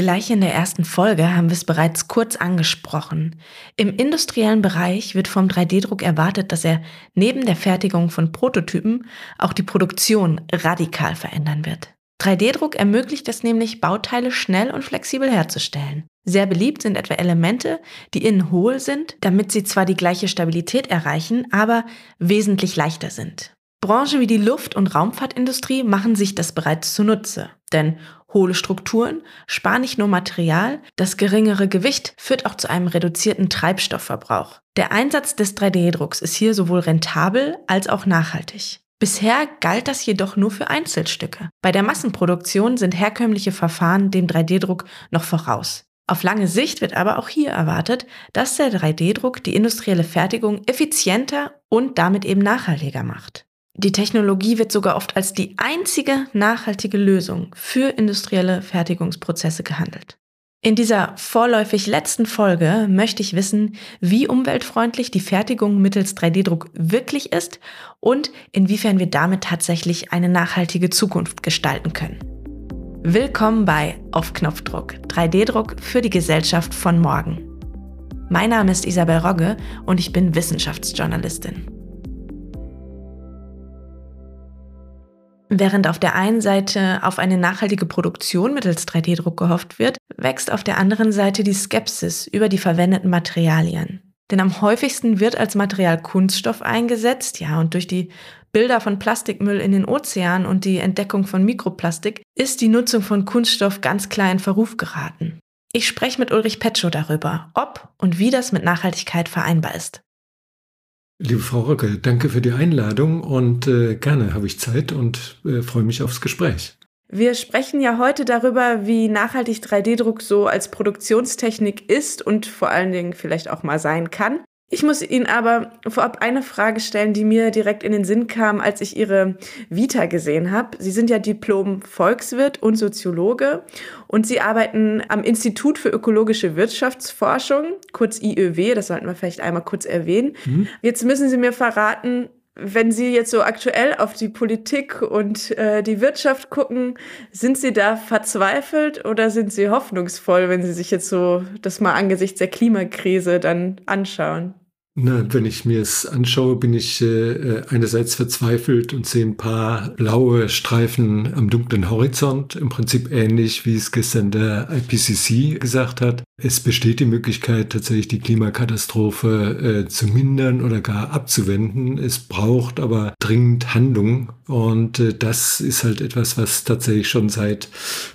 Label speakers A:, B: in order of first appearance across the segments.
A: Gleich in der ersten Folge haben wir es bereits kurz angesprochen. Im industriellen Bereich wird vom 3D-Druck erwartet, dass er neben der Fertigung von Prototypen auch die Produktion radikal verändern wird. 3D-Druck ermöglicht es nämlich, Bauteile schnell und flexibel herzustellen. Sehr beliebt sind etwa Elemente, die innen hohl sind, damit sie zwar die gleiche Stabilität erreichen, aber wesentlich leichter sind. Branchen wie die Luft- und Raumfahrtindustrie machen sich das bereits zunutze. Denn hohle Strukturen sparen nicht nur Material, das geringere Gewicht führt auch zu einem reduzierten Treibstoffverbrauch. Der Einsatz des 3D-Drucks ist hier sowohl rentabel als auch nachhaltig. Bisher galt das jedoch nur für Einzelstücke. Bei der Massenproduktion sind herkömmliche Verfahren dem 3D-Druck noch voraus. Auf lange Sicht wird aber auch hier erwartet, dass der 3D-Druck die industrielle Fertigung effizienter und damit eben nachhaltiger macht. Die Technologie wird sogar oft als die einzige nachhaltige Lösung für industrielle Fertigungsprozesse gehandelt. In dieser vorläufig letzten Folge möchte ich wissen, wie umweltfreundlich die Fertigung mittels 3D-Druck wirklich ist und inwiefern wir damit tatsächlich eine nachhaltige Zukunft gestalten können. Willkommen bei Auf Knopfdruck, 3D-Druck für die Gesellschaft von morgen. Mein Name ist Isabel Rogge und ich bin Wissenschaftsjournalistin. Während auf der einen Seite auf eine nachhaltige Produktion mittels 3D-Druck gehofft wird, wächst auf der anderen Seite die Skepsis über die verwendeten Materialien. Denn am häufigsten wird als Material Kunststoff eingesetzt, ja, und durch die Bilder von Plastikmüll in den Ozeanen und die Entdeckung von Mikroplastik ist die Nutzung von Kunststoff ganz klar in Verruf geraten. Ich spreche mit Ulrich Petschow darüber, ob und wie das mit Nachhaltigkeit vereinbar ist.
B: Liebe Frau Röcke, danke für die Einladung und äh, gerne habe ich Zeit und äh, freue mich aufs Gespräch.
A: Wir sprechen ja heute darüber, wie nachhaltig 3D-Druck so als Produktionstechnik ist und vor allen Dingen vielleicht auch mal sein kann. Ich muss Ihnen aber vorab eine Frage stellen, die mir direkt in den Sinn kam, als ich Ihre Vita gesehen habe. Sie sind ja Diplom-Volkswirt und Soziologe und Sie arbeiten am Institut für ökologische Wirtschaftsforschung, kurz IÖW, das sollten wir vielleicht einmal kurz erwähnen. Mhm. Jetzt müssen Sie mir verraten, wenn Sie jetzt so aktuell auf die Politik und äh, die Wirtschaft gucken, sind Sie da verzweifelt oder sind Sie hoffnungsvoll, wenn Sie sich jetzt so das mal angesichts der Klimakrise dann anschauen?
B: Na, wenn ich mir es anschaue, bin ich äh, einerseits verzweifelt und sehe ein paar blaue Streifen am dunklen Horizont, im Prinzip ähnlich, wie es gestern der IPCC gesagt hat. Es besteht die Möglichkeit, tatsächlich die Klimakatastrophe äh, zu mindern oder gar abzuwenden. Es braucht aber dringend Handlung und äh, das ist halt etwas, was tatsächlich schon seit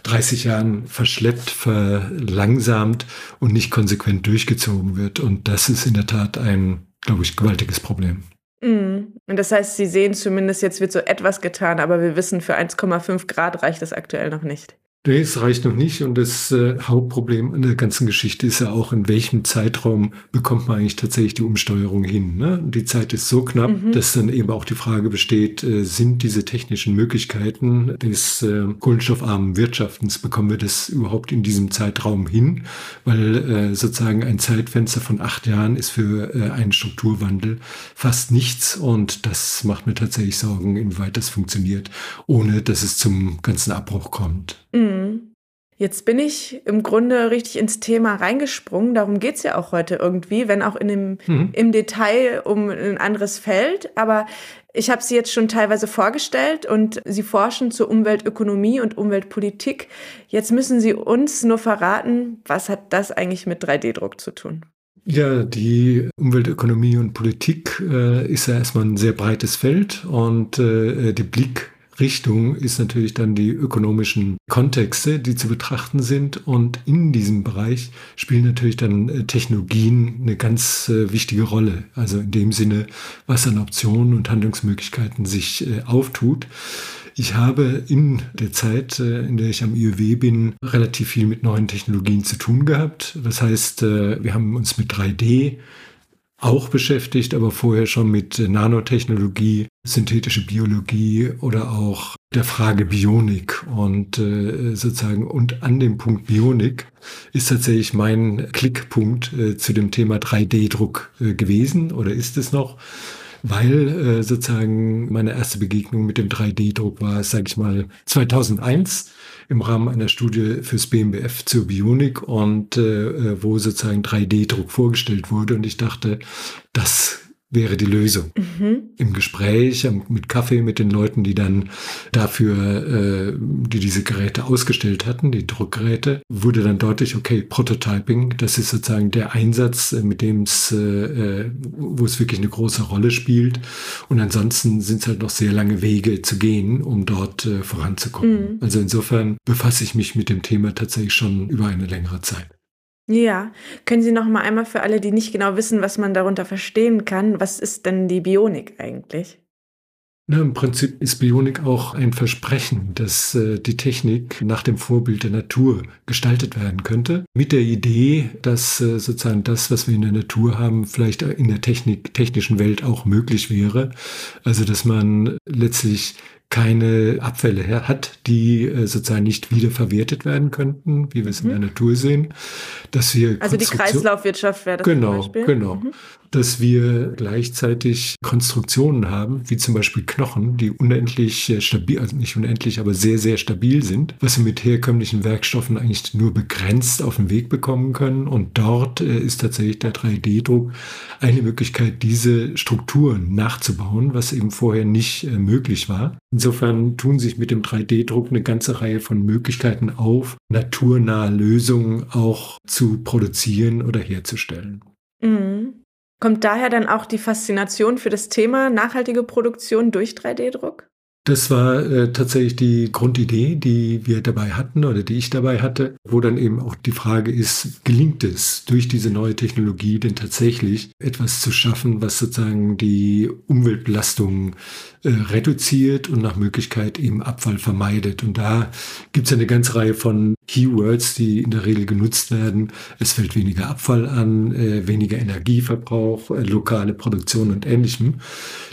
B: 30 Jahren verschleppt, verlangsamt und nicht konsequent durchgezogen wird. Und das ist in der Tat ein, glaube ich, gewaltiges Problem.
A: Mhm. Und das heißt, Sie sehen zumindest, jetzt wird so etwas getan, aber wir wissen, für 1,5 Grad reicht das aktuell noch nicht.
B: Nee, es reicht noch nicht. Und das äh, Hauptproblem in der ganzen Geschichte ist ja auch, in welchem Zeitraum bekommt man eigentlich tatsächlich die Umsteuerung hin. Ne? Die Zeit ist so knapp, mhm. dass dann eben auch die Frage besteht, äh, sind diese technischen Möglichkeiten des äh, kohlenstoffarmen Wirtschaftens, bekommen wir das überhaupt in diesem Zeitraum hin? Weil äh, sozusagen ein Zeitfenster von acht Jahren ist für äh, einen Strukturwandel fast nichts. Und das macht mir tatsächlich Sorgen, inwieweit das funktioniert, ohne dass es zum ganzen Abbruch kommt.
A: Mhm. Jetzt bin ich im Grunde richtig ins Thema reingesprungen. Darum geht es ja auch heute irgendwie, wenn auch in dem, mhm. im Detail um ein anderes Feld. Aber ich habe Sie jetzt schon teilweise vorgestellt und Sie forschen zur Umweltökonomie und Umweltpolitik. Jetzt müssen Sie uns nur verraten, was hat das eigentlich mit 3D-Druck zu tun?
B: Ja, die Umweltökonomie und Politik äh, ist ja erstmal ein sehr breites Feld und äh, der Blick Richtung ist natürlich dann die ökonomischen Kontexte, die zu betrachten sind. Und in diesem Bereich spielen natürlich dann äh, Technologien eine ganz äh, wichtige Rolle. Also in dem Sinne, was an Optionen und Handlungsmöglichkeiten sich äh, auftut. Ich habe in der Zeit, in der ich am IUW bin, relativ viel mit neuen Technologien zu tun gehabt. Das heißt, wir haben uns mit 3D auch beschäftigt, aber vorher schon mit Nanotechnologie, synthetische Biologie oder auch der Frage Bionik. Und äh, sozusagen und an dem Punkt Bionik ist tatsächlich mein Klickpunkt äh, zu dem Thema 3D-Druck äh, gewesen oder ist es noch, weil äh, sozusagen meine erste Begegnung mit dem 3D-Druck war, sage ich mal, 2001 im Rahmen einer Studie fürs BMBF zur Bionik und äh, wo sozusagen 3D-Druck vorgestellt wurde. Und ich dachte, das wäre die Lösung. Mhm. Im Gespräch mit Kaffee mit den Leuten, die dann dafür, äh, die diese Geräte ausgestellt hatten, die Druckgeräte, wurde dann deutlich, okay, Prototyping, das ist sozusagen der Einsatz, äh, mit dem es, äh, wo es wirklich eine große Rolle spielt. Und ansonsten sind es halt noch sehr lange Wege zu gehen, um dort äh, voranzukommen. Mhm. Also insofern befasse ich mich mit dem Thema tatsächlich schon über eine längere Zeit.
A: Ja, können Sie noch mal einmal für alle, die nicht genau wissen, was man darunter verstehen kann, was ist denn die Bionik eigentlich?
B: Na, Im Prinzip ist Bionik auch ein Versprechen, dass äh, die Technik nach dem Vorbild der Natur gestaltet werden könnte. Mit der Idee, dass äh, sozusagen das, was wir in der Natur haben, vielleicht in der Technik, technischen Welt auch möglich wäre. Also dass man letztlich keine Abfälle hat, die äh, sozusagen nicht wiederverwertet werden könnten, wie wir es mhm. in der Natur sehen. Dass wir
A: also die Kreislaufwirtschaft wäre das
B: genau,
A: zum Beispiel.
B: Genau, mhm dass wir gleichzeitig Konstruktionen haben, wie zum Beispiel Knochen, die unendlich äh, stabil, also nicht unendlich, aber sehr, sehr stabil sind, was wir mit herkömmlichen Werkstoffen eigentlich nur begrenzt auf den Weg bekommen können. Und dort äh, ist tatsächlich der 3D-Druck eine Möglichkeit, diese Strukturen nachzubauen, was eben vorher nicht möglich war. Insofern tun sich mit dem 3D-Druck eine ganze Reihe von Möglichkeiten auf, naturnahe Lösungen auch zu produzieren oder herzustellen.
A: Mhm. Kommt daher dann auch die Faszination für das Thema nachhaltige Produktion durch 3D-Druck?
B: Das war äh, tatsächlich die Grundidee, die wir dabei hatten oder die ich dabei hatte, wo dann eben auch die Frage ist, gelingt es durch diese neue Technologie denn tatsächlich etwas zu schaffen, was sozusagen die Umweltbelastung äh, reduziert und nach Möglichkeit eben Abfall vermeidet. Und da gibt es eine ganze Reihe von Keywords, die in der Regel genutzt werden. Es fällt weniger Abfall an, äh, weniger Energieverbrauch, äh, lokale Produktion und ähnlichem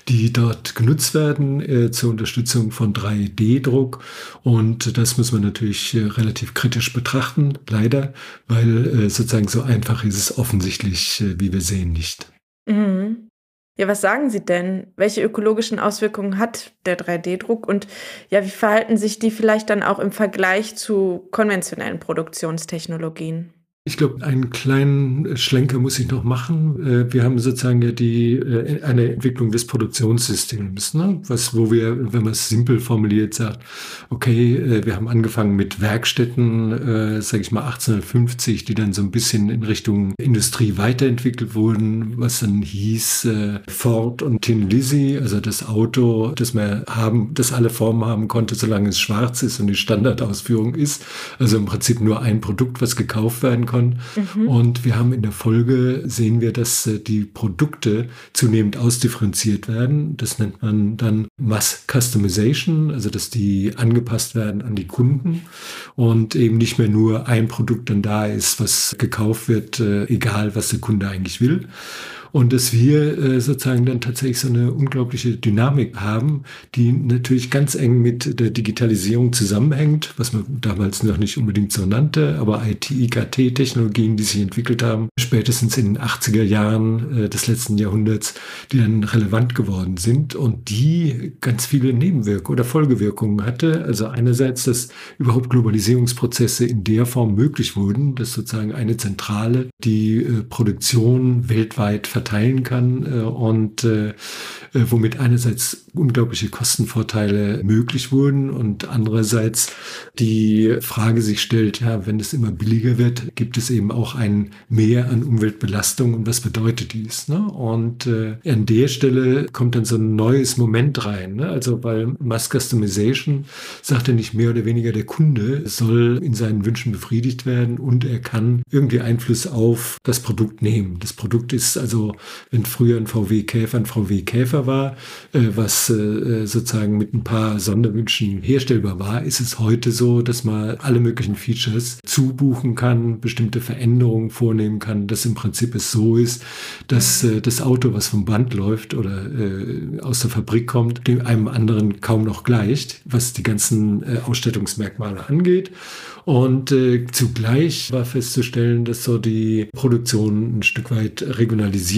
B: die dort genutzt werden äh, zur Unterstützung von 3D-Druck. Und das muss man natürlich äh, relativ kritisch betrachten, leider, weil sozusagen so einfach ist es offensichtlich, wie wir sehen, nicht.
A: Mhm. Ja, was sagen Sie denn? Welche ökologischen Auswirkungen hat der 3D-Druck und ja, wie verhalten sich die vielleicht dann auch im Vergleich zu konventionellen Produktionstechnologien?
B: Ich glaube, einen kleinen Schlenker muss ich noch machen. Äh, wir haben sozusagen ja die, äh, eine Entwicklung des Produktionssystems, ne? was, wo wir, wenn man es simpel formuliert sagt, okay, äh, wir haben angefangen mit Werkstätten, äh, sage ich mal 1850, die dann so ein bisschen in Richtung Industrie weiterentwickelt wurden, was dann hieß äh, Ford und Tin Lizzy, also das Auto, das wir haben, das alle Formen haben konnte, solange es schwarz ist und die Standardausführung ist. Also im Prinzip nur ein Produkt, was gekauft werden kann. Mhm. Und wir haben in der Folge sehen wir, dass äh, die Produkte zunehmend ausdifferenziert werden. Das nennt man dann Mass Customization, also dass die angepasst werden an die Kunden und eben nicht mehr nur ein Produkt dann da ist, was gekauft wird, äh, egal was der Kunde eigentlich will und dass wir äh, sozusagen dann tatsächlich so eine unglaubliche Dynamik haben, die natürlich ganz eng mit der Digitalisierung zusammenhängt, was man damals noch nicht unbedingt so nannte, aber IT, IKT-Technologien, die sich entwickelt haben, spätestens in den 80er Jahren äh, des letzten Jahrhunderts, die dann relevant geworden sind und die ganz viele Nebenwirkungen oder Folgewirkungen hatte. Also einerseits, dass überhaupt Globalisierungsprozesse in der Form möglich wurden, dass sozusagen eine Zentrale die äh, Produktion weltweit verteilen kann äh, und äh, äh, womit einerseits unglaubliche Kostenvorteile möglich wurden und andererseits die Frage sich stellt, ja, wenn es immer billiger wird, gibt es eben auch ein Mehr an Umweltbelastung und was bedeutet dies? Ne? Und äh, an der Stelle kommt dann so ein neues Moment rein. Ne? Also weil Mass Customization sagt ja nicht mehr oder weniger der Kunde soll in seinen Wünschen befriedigt werden und er kann irgendwie Einfluss auf das Produkt nehmen. Das Produkt ist also wenn früher ein VW Käfer ein VW Käfer war, äh, was äh, sozusagen mit ein paar Sonderwünschen herstellbar war, ist es heute so, dass man alle möglichen Features zubuchen kann, bestimmte Veränderungen vornehmen kann, dass im Prinzip es so ist, dass äh, das Auto, was vom Band läuft oder äh, aus der Fabrik kommt, dem einem anderen kaum noch gleicht, was die ganzen äh, Ausstattungsmerkmale angeht. Und äh, zugleich war festzustellen, dass so die Produktion ein Stück weit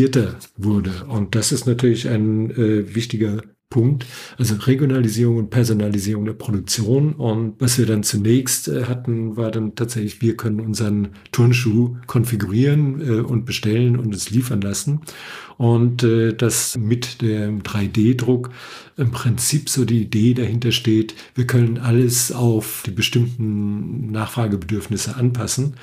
B: regionalisierter wurde. Und das ist natürlich ein äh, wichtiger Punkt. Also Regionalisierung und Personalisierung der Produktion. Und was wir dann zunächst äh, hatten, war dann tatsächlich, wir können unseren Turnschuh konfigurieren äh, und bestellen und es liefern lassen. Und äh, das mit dem 3D-Druck im Prinzip so die Idee dahinter steht, wir können alles auf die bestimmten Nachfragebedürfnisse anpassen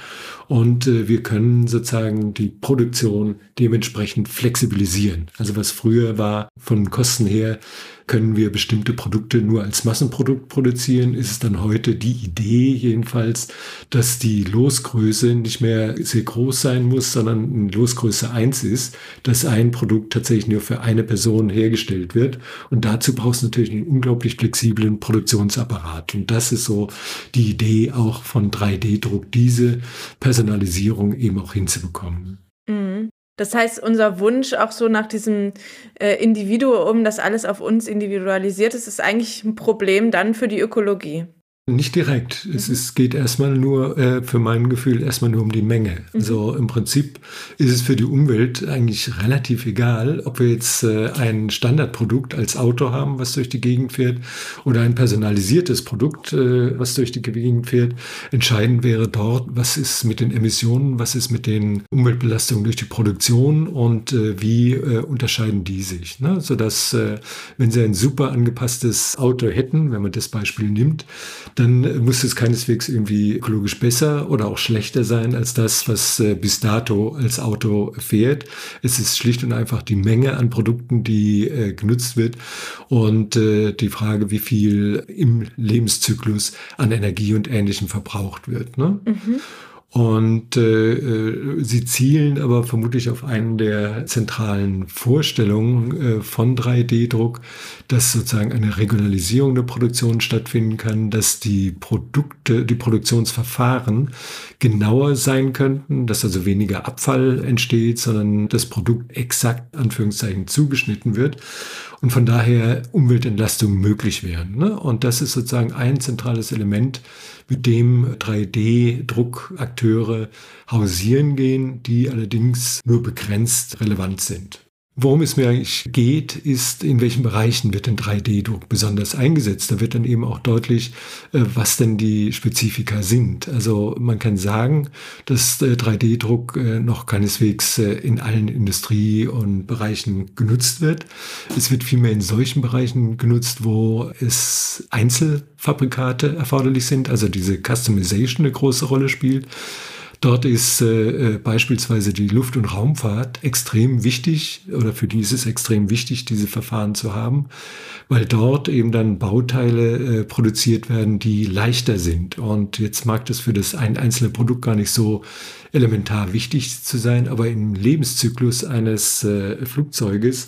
B: und äh, wir können sozusagen die Produktion dementsprechend flexibilisieren. Also was früher war von Kosten her, können wir bestimmte Produkte nur als Massenprodukt produzieren, ist es dann heute die Idee jedenfalls, dass die Losgröße nicht mehr sehr groß sein muss, sondern eine Losgröße 1 ist, dass ein Produkt tatsächlich nur für eine Person hergestellt wird. Und dazu brauchst du natürlich einen unglaublich flexiblen Produktionsapparat. Und das ist so die Idee auch von 3D-Druck, diese Personalisierung eben auch hinzubekommen.
A: Mhm. Das heißt, unser Wunsch auch so nach diesem äh, Individuum, das alles auf uns individualisiert ist, ist eigentlich ein Problem dann für die Ökologie.
B: Nicht direkt. Mhm. Es ist, geht erstmal nur, äh, für mein Gefühl, erstmal nur um die Menge. Mhm. Also im Prinzip ist es für die Umwelt eigentlich relativ egal, ob wir jetzt äh, ein Standardprodukt als Auto haben, was durch die Gegend fährt, oder ein personalisiertes Produkt, äh, was durch die Gegend fährt. Entscheidend wäre dort, was ist mit den Emissionen, was ist mit den Umweltbelastungen durch die Produktion und äh, wie äh, unterscheiden die sich. Ne? Sodass, äh, wenn Sie ein super angepasstes Auto hätten, wenn man das Beispiel nimmt, dann muss es keineswegs irgendwie ökologisch besser oder auch schlechter sein als das, was äh, bis dato als Auto fährt. Es ist schlicht und einfach die Menge an Produkten, die äh, genutzt wird und äh, die Frage, wie viel im Lebenszyklus an Energie und Ähnlichem verbraucht wird. Ne? Mhm. Und äh, äh, sie zielen aber vermutlich auf einen der zentralen Vorstellungen äh, von 3D-Druck, dass sozusagen eine Regionalisierung der Produktion stattfinden kann, dass die Produkte, die Produktionsverfahren genauer sein könnten, dass also weniger Abfall entsteht, sondern das Produkt exakt, Anführungszeichen, zugeschnitten wird und von daher Umweltentlastungen möglich wären. Ne? Und das ist sozusagen ein zentrales Element, mit dem 3D-Druckakteure hausieren gehen, die allerdings nur begrenzt relevant sind. Worum es mir eigentlich geht, ist, in welchen Bereichen wird denn 3D-Druck besonders eingesetzt. Da wird dann eben auch deutlich, äh, was denn die Spezifika sind. Also man kann sagen, dass 3D-Druck äh, noch keineswegs äh, in allen Industrie- und Bereichen genutzt wird. Es wird vielmehr in solchen Bereichen genutzt, wo es Einzelfabrikate erforderlich sind, also diese Customization eine große Rolle spielt. Dort ist äh, äh, beispielsweise die Luft- und Raumfahrt extrem wichtig oder für die ist es extrem wichtig, diese Verfahren zu haben, weil dort eben dann Bauteile äh, produziert werden, die leichter sind. Und jetzt mag das für das ein einzelne Produkt gar nicht so elementar wichtig zu sein, aber im Lebenszyklus eines äh, Flugzeuges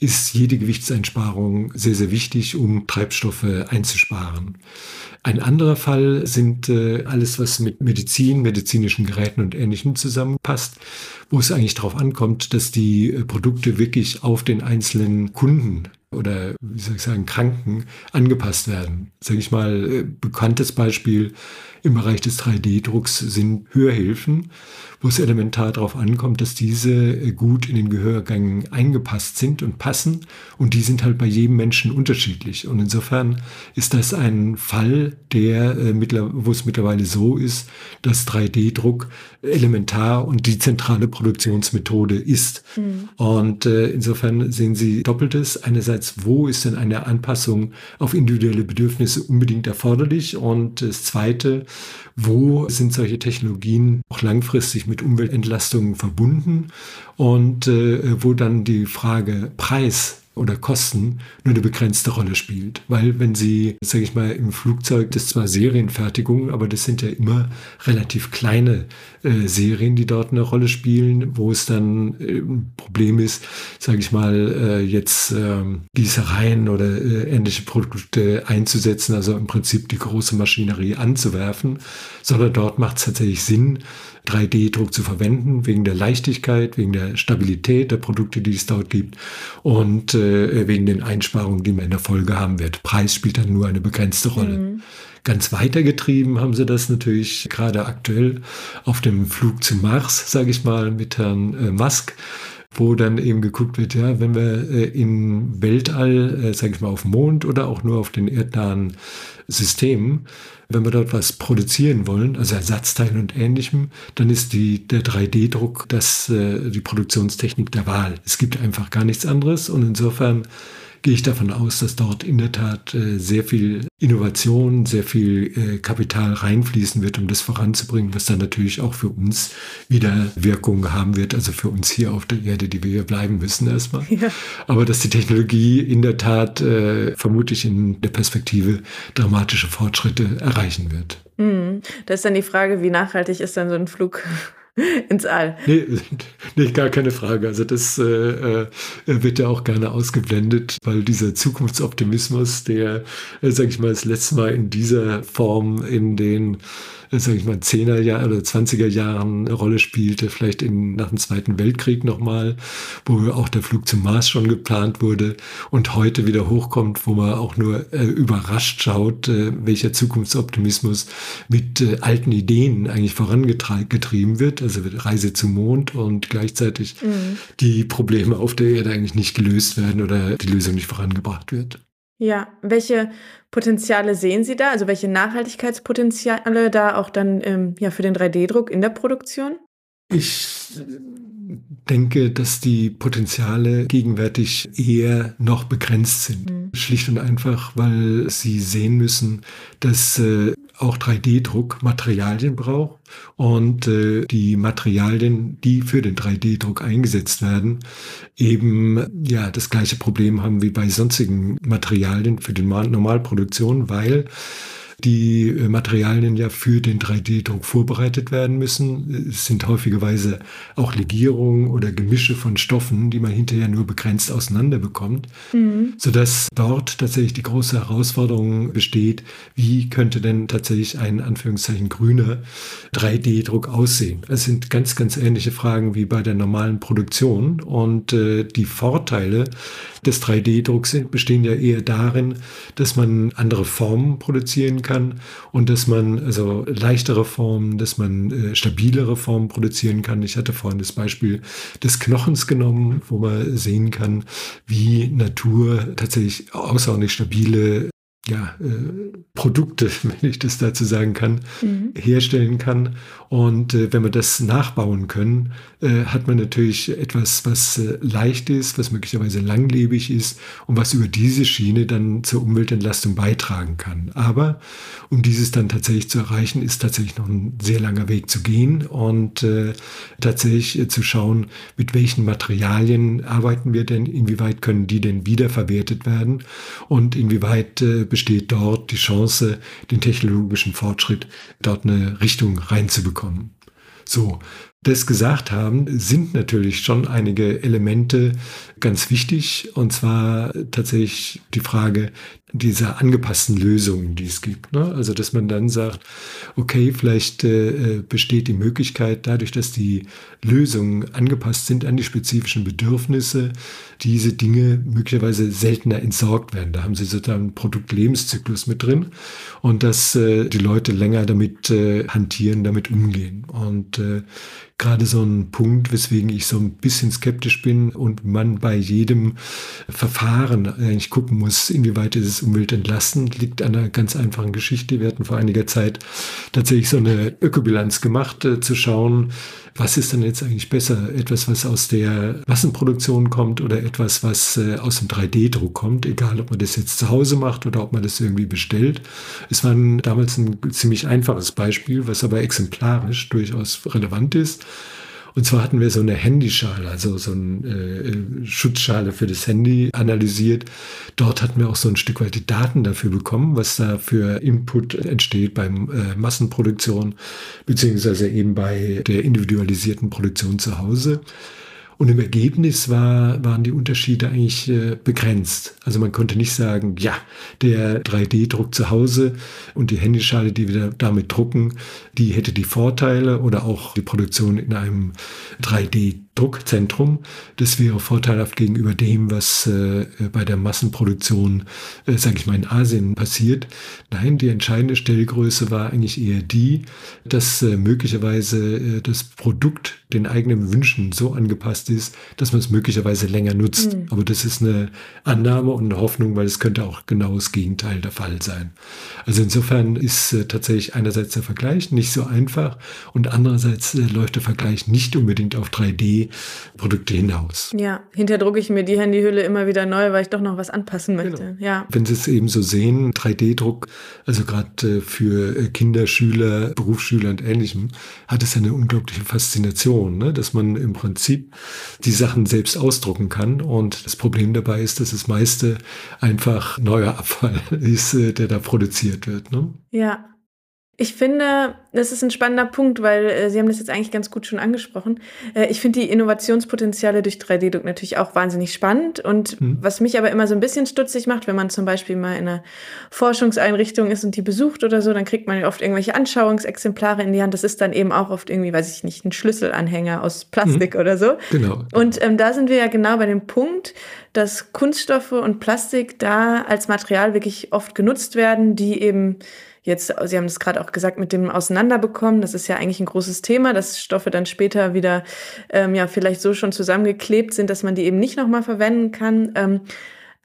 B: ist jede Gewichtseinsparung sehr, sehr wichtig, um Treibstoffe einzusparen. Ein anderer Fall sind äh, alles, was mit Medizin, medizinischen Geräten und Ähnlichem zusammenpasst, wo es eigentlich darauf ankommt, dass die äh, Produkte wirklich auf den einzelnen Kunden oder wie soll ich sagen, Kranken angepasst werden. Sage ich mal, äh, bekanntes Beispiel im Bereich des 3D-Drucks sind Hörhilfen, wo es elementar darauf ankommt, dass diese äh, gut in den Gehörgang eingepasst sind und passen. Und die sind halt bei jedem Menschen unterschiedlich. Und insofern ist das ein Fall, der, wo es mittlerweile so ist, dass 3D-Druck elementar und die zentrale Produktionsmethode ist. Mhm. Und äh, insofern sehen Sie Doppeltes. Einerseits, wo ist denn eine Anpassung auf individuelle Bedürfnisse unbedingt erforderlich? Und das Zweite, wo sind solche Technologien auch langfristig mit Umweltentlastungen verbunden und äh, wo dann die Frage Preis oder Kosten nur eine begrenzte Rolle spielt. Weil wenn Sie, sage ich mal, im Flugzeug, das ist zwar Serienfertigung, aber das sind ja immer relativ kleine äh, Serien, die dort eine Rolle spielen, wo es dann äh, ein Problem ist, sage ich mal, äh, jetzt ähm, Gießereien oder äh, ähnliche Produkte einzusetzen, also im Prinzip die große Maschinerie anzuwerfen, sondern dort macht es tatsächlich Sinn, 3D-Druck zu verwenden, wegen der Leichtigkeit, wegen der Stabilität der Produkte, die es dort gibt und äh, wegen den Einsparungen, die man in der Folge haben wird. Preis spielt dann nur eine begrenzte Rolle. Mhm. Ganz weitergetrieben haben sie das natürlich gerade aktuell auf dem Flug zu Mars, sage ich mal, mit Herrn äh, Musk wo dann eben geguckt wird, ja, wenn wir äh, im Weltall, äh, sage ich mal, auf Mond oder auch nur auf den erdnahen Systemen, wenn wir dort was produzieren wollen, also Ersatzteile und ähnlichem, dann ist die, der 3D-Druck das, äh, die Produktionstechnik der Wahl. Es gibt einfach gar nichts anderes und insofern gehe ich davon aus, dass dort in der Tat äh, sehr viel Innovation, sehr viel äh, Kapital reinfließen wird, um das voranzubringen, was dann natürlich auch für uns wieder Wirkung haben wird, also für uns hier auf der Erde, die wir hier bleiben müssen erstmal. Ja. Aber dass die Technologie in der Tat äh, vermutlich in der Perspektive dramatische Fortschritte erreichen wird.
A: Mhm. Da ist dann die Frage, wie nachhaltig ist dann so ein Flug ins All.
B: Nee, nee, gar keine Frage. Also das äh, äh, wird ja auch gerne ausgeblendet, weil dieser Zukunftsoptimismus, der, äh, sage ich mal, das letzte Mal in dieser Form in den sage ich mal, 10er Jahr oder 20er Jahren eine Rolle spielte, vielleicht in, nach dem Zweiten Weltkrieg nochmal, wo auch der Flug zum Mars schon geplant wurde und heute wieder hochkommt, wo man auch nur äh, überrascht schaut, äh, welcher Zukunftsoptimismus mit äh, alten Ideen eigentlich vorangetrieben wird, also Reise zum Mond und gleichzeitig mhm. die Probleme auf der Erde eigentlich nicht gelöst werden oder die Lösung nicht vorangebracht wird.
A: Ja, welche Potenziale sehen Sie da? Also welche Nachhaltigkeitspotenziale da auch dann ähm, ja, für den 3D-Druck in der Produktion?
B: Ich denke, dass die Potenziale gegenwärtig eher noch begrenzt sind. Mhm. Schlicht und einfach, weil sie sehen müssen, dass äh, auch 3D-Druck Materialien braucht und äh, die Materialien, die für den 3D-Druck eingesetzt werden, eben ja das gleiche Problem haben wie bei sonstigen Materialien für die Normalproduktion, weil die äh, Materialien ja für den 3D-Druck vorbereitet werden müssen. Es sind häufigerweise auch Legierungen oder Gemische von Stoffen, die man hinterher nur begrenzt auseinander bekommt, mhm. sodass dort tatsächlich die große Herausforderung besteht, wie könnte denn tatsächlich ein Anführungszeichen grüner 3D-Druck aussehen. Es sind ganz, ganz ähnliche Fragen wie bei der normalen Produktion und äh, die Vorteile des 3D-Drucks bestehen ja eher darin, dass man andere Formen produzieren kann und dass man also leichtere Formen, dass man äh, stabilere Formen produzieren kann. Ich hatte vorhin das Beispiel des Knochens genommen, wo man sehen kann, wie Natur tatsächlich außerordentlich stabile ja, äh, Produkte, wenn ich das dazu sagen kann, mhm. herstellen kann. Und äh, wenn wir das nachbauen können, äh, hat man natürlich etwas, was äh, leicht ist, was möglicherweise langlebig ist und was über diese Schiene dann zur Umweltentlastung beitragen kann. Aber um dieses dann tatsächlich zu erreichen, ist tatsächlich noch ein sehr langer Weg zu gehen und äh, tatsächlich äh, zu schauen, mit welchen Materialien arbeiten wir denn, inwieweit können die denn wiederverwertet werden und inwieweit besteht dort die Chance, den technologischen Fortschritt dort eine Richtung reinzubekommen. So, das gesagt haben, sind natürlich schon einige Elemente ganz wichtig. Und zwar tatsächlich die Frage dieser angepassten Lösungen, die es gibt. Ne? Also, dass man dann sagt, okay, vielleicht äh, besteht die Möglichkeit, dadurch, dass die Lösungen angepasst sind an die spezifischen Bedürfnisse, diese Dinge möglicherweise seltener entsorgt werden. Da haben sie sozusagen einen Produktlebenszyklus mit drin und dass äh, die Leute länger damit äh, hantieren, damit umgehen. Und äh, gerade so ein Punkt, weswegen ich so ein bisschen skeptisch bin und man bei jedem Verfahren eigentlich gucken muss, inwieweit ist es umweltentlastend, liegt an einer ganz einfachen Geschichte. Wir hatten vor einiger Zeit tatsächlich so eine Ökobilanz gemacht, äh, zu schauen, was ist denn jetzt eigentlich besser? Etwas, was aus der Massenproduktion kommt oder etwas, was äh, aus dem 3D-Druck kommt, egal ob man das jetzt zu Hause macht oder ob man das irgendwie bestellt. Es war ein, damals ein ziemlich einfaches Beispiel, was aber exemplarisch durchaus relevant ist. Und zwar hatten wir so eine Handyschale, also so eine äh, Schutzschale für das Handy analysiert. Dort hatten wir auch so ein Stück weit die Daten dafür bekommen, was da für Input entsteht beim äh, Massenproduktion, beziehungsweise eben bei der individualisierten Produktion zu Hause. Und im Ergebnis war, waren die Unterschiede eigentlich äh, begrenzt. Also man konnte nicht sagen, ja, der 3D-Druck zu Hause und die Handyschale, die wir damit drucken, die hätte die Vorteile oder auch die Produktion in einem 3D Druckzentrum. Das wäre vorteilhaft gegenüber dem, was äh, bei der Massenproduktion, äh, sage ich mal, in Asien passiert. Nein, die entscheidende Stellgröße war eigentlich eher die, dass äh, möglicherweise äh, das Produkt den eigenen Wünschen so angepasst ist, dass man es möglicherweise länger nutzt. Mhm. Aber das ist eine Annahme und eine Hoffnung, weil es könnte auch genau das Gegenteil der Fall sein. Also insofern ist äh, tatsächlich einerseits der Vergleich nicht so einfach und andererseits äh, läuft der Vergleich nicht unbedingt auf 3D-Produkte hinaus.
A: Ja, hinterher drucke ich mir die Handyhülle immer wieder neu, weil ich doch noch was anpassen möchte. Genau. Ja.
B: Wenn Sie es eben so sehen, 3D-Druck, also gerade äh, für äh, Kinder, Schüler, Berufsschüler und Ähnlichem, hat es eine unglaubliche Faszination, ne? dass man im Prinzip die Sachen selbst ausdrucken kann. Und das Problem dabei ist, dass das meiste einfach neuer Abfall ist, äh, der da produziert wird. Ne?
A: Ja, ich finde, das ist ein spannender Punkt, weil äh, Sie haben das jetzt eigentlich ganz gut schon angesprochen. Äh, ich finde die Innovationspotenziale durch 3D-Druck natürlich auch wahnsinnig spannend. Und mhm. was mich aber immer so ein bisschen stutzig macht, wenn man zum Beispiel mal in einer Forschungseinrichtung ist und die besucht oder so, dann kriegt man oft irgendwelche Anschauungsexemplare in die Hand. Das ist dann eben auch oft irgendwie, weiß ich nicht, ein Schlüsselanhänger aus Plastik mhm. oder so. Genau. Und ähm, da sind wir ja genau bei dem Punkt, dass Kunststoffe und Plastik da als Material wirklich oft genutzt werden, die eben jetzt, Sie haben es gerade auch gesagt, mit dem Auseinanderbekommen, das ist ja eigentlich ein großes Thema, dass Stoffe dann später wieder ähm, ja vielleicht so schon zusammengeklebt sind, dass man die eben nicht nochmal verwenden kann. Ähm,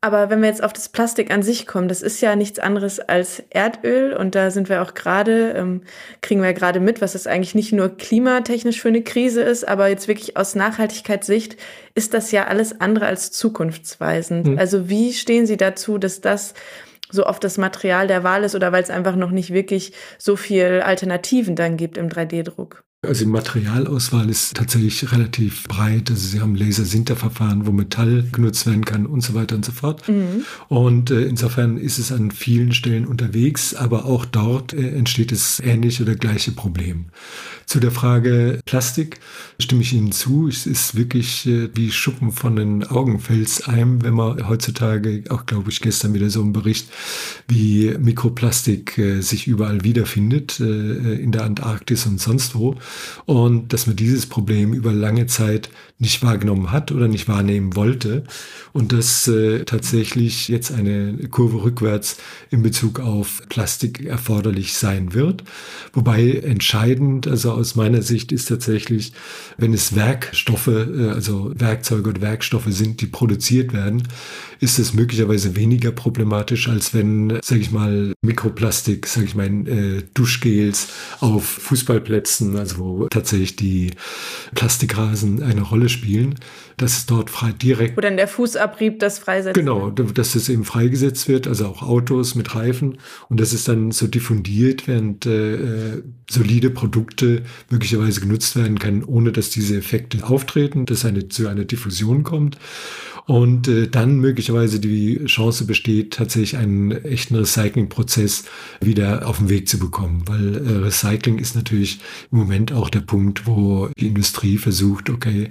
A: aber wenn wir jetzt auf das Plastik an sich kommen, das ist ja nichts anderes als Erdöl und da sind wir auch gerade, ähm, kriegen wir gerade mit, was das eigentlich nicht nur klimatechnisch für eine Krise ist, aber jetzt wirklich aus Nachhaltigkeitssicht ist das ja alles andere als zukunftsweisend. Mhm. Also wie stehen Sie dazu, dass das so oft das Material der Wahl ist oder weil es einfach noch nicht wirklich so viel Alternativen dann gibt im 3D-Druck?
B: Also die Materialauswahl ist tatsächlich relativ breit. Also sie haben Lasersinterverfahren, wo Metall genutzt werden kann und so weiter und so fort. Mhm. Und äh, insofern ist es an vielen Stellen unterwegs, aber auch dort äh, entsteht es ähnliche oder gleiche Problem. Zu der Frage Plastik stimme ich Ihnen zu. Es ist wirklich äh, wie Schuppen von den Augen fällt einem, wenn man heutzutage, auch glaube ich gestern wieder so ein Bericht, wie Mikroplastik äh, sich überall wiederfindet, äh, in der Antarktis und sonst wo und dass man dieses Problem über lange Zeit nicht wahrgenommen hat oder nicht wahrnehmen wollte und dass äh, tatsächlich jetzt eine Kurve rückwärts in Bezug auf Plastik erforderlich sein wird. Wobei entscheidend, also aus meiner Sicht ist tatsächlich, wenn es Werkstoffe, äh, also Werkzeuge oder Werkstoffe sind, die produziert werden, ist es möglicherweise weniger problematisch, als wenn, sage ich mal, Mikroplastik, sage ich mal, äh, Duschgels auf Fußballplätzen, also wo tatsächlich die Plastikrasen eine Rolle spielen, dass es dort frei direkt.
A: Wo dann der Fußabrieb das freisetzt.
B: Genau, dass es eben freigesetzt wird, also auch Autos mit Reifen und dass es dann so diffundiert, während äh, äh solide Produkte möglicherweise genutzt werden können, ohne dass diese Effekte auftreten, dass eine zu einer Diffusion kommt und äh, dann möglicherweise die Chance besteht, tatsächlich einen echten Recyclingprozess wieder auf den Weg zu bekommen, weil äh, Recycling ist natürlich im Moment auch der Punkt, wo die Industrie versucht, okay,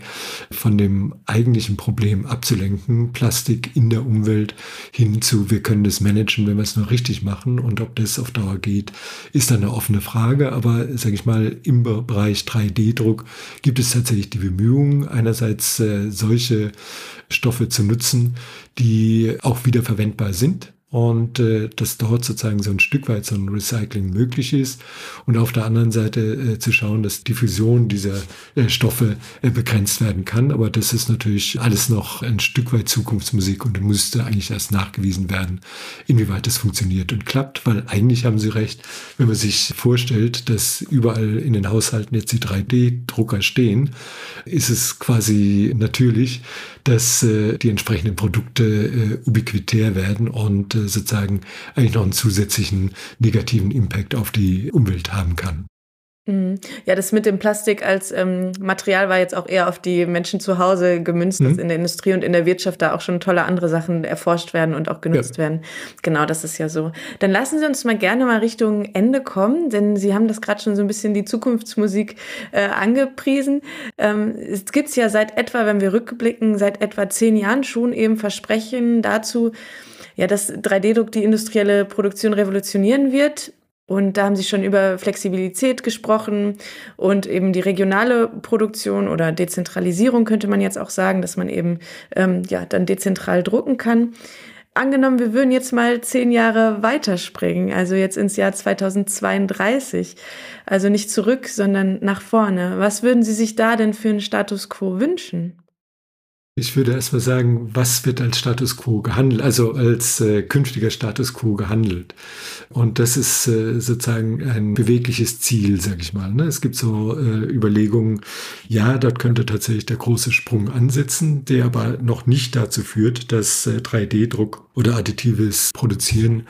B: von dem eigentlichen Problem abzulenken, Plastik in der Umwelt hin zu, wir können das managen, wenn wir es nur richtig machen. Und ob das auf Dauer geht, ist dann eine offene Frage, aber sage ich mal, im Bereich 3D-Druck gibt es tatsächlich die Bemühungen, einerseits äh, solche Stoffe zu nutzen, die auch wieder verwendbar sind und äh, dass dort sozusagen so ein Stück weit so ein Recycling möglich ist und auf der anderen Seite äh, zu schauen, dass die Fusion dieser äh, Stoffe äh, begrenzt werden kann. Aber das ist natürlich alles noch ein Stück weit Zukunftsmusik und müsste eigentlich erst nachgewiesen werden, inwieweit das funktioniert und klappt, weil eigentlich haben Sie recht, wenn man sich vorstellt, dass überall in den Haushalten jetzt die 3D-Drucker stehen, ist es quasi natürlich, dass äh, die entsprechenden Produkte äh, ubiquitär werden und äh, sozusagen eigentlich noch einen zusätzlichen negativen Impact auf die Umwelt haben kann.
A: Mhm. Ja, das mit dem Plastik als ähm, Material war jetzt auch eher auf die Menschen zu Hause gemünzt, mhm. dass in der Industrie und in der Wirtschaft da auch schon tolle andere Sachen erforscht werden und auch genutzt ja. werden. Genau, das ist ja so. Dann lassen Sie uns mal gerne mal Richtung Ende kommen, denn Sie haben das gerade schon so ein bisschen die Zukunftsmusik äh, angepriesen. Ähm, es gibt ja seit etwa, wenn wir rückblicken, seit etwa zehn Jahren schon eben Versprechen dazu, ja, dass 3D-Druck die industrielle Produktion revolutionieren wird. Und da haben Sie schon über Flexibilität gesprochen und eben die regionale Produktion oder Dezentralisierung könnte man jetzt auch sagen, dass man eben ähm, ja dann dezentral drucken kann. Angenommen, wir würden jetzt mal zehn Jahre weiterspringen, also jetzt ins Jahr 2032, also nicht zurück, sondern nach vorne. Was würden Sie sich da denn für einen Status quo wünschen?
B: Ich würde erstmal sagen, was wird als Status quo gehandelt, also als äh, künftiger Status quo gehandelt. Und das ist äh, sozusagen ein bewegliches Ziel, sage ich mal. Ne? Es gibt so äh, Überlegungen, ja, dort könnte tatsächlich der große Sprung ansetzen, der aber noch nicht dazu führt, dass 3D-Druck äh, oder additives Produzieren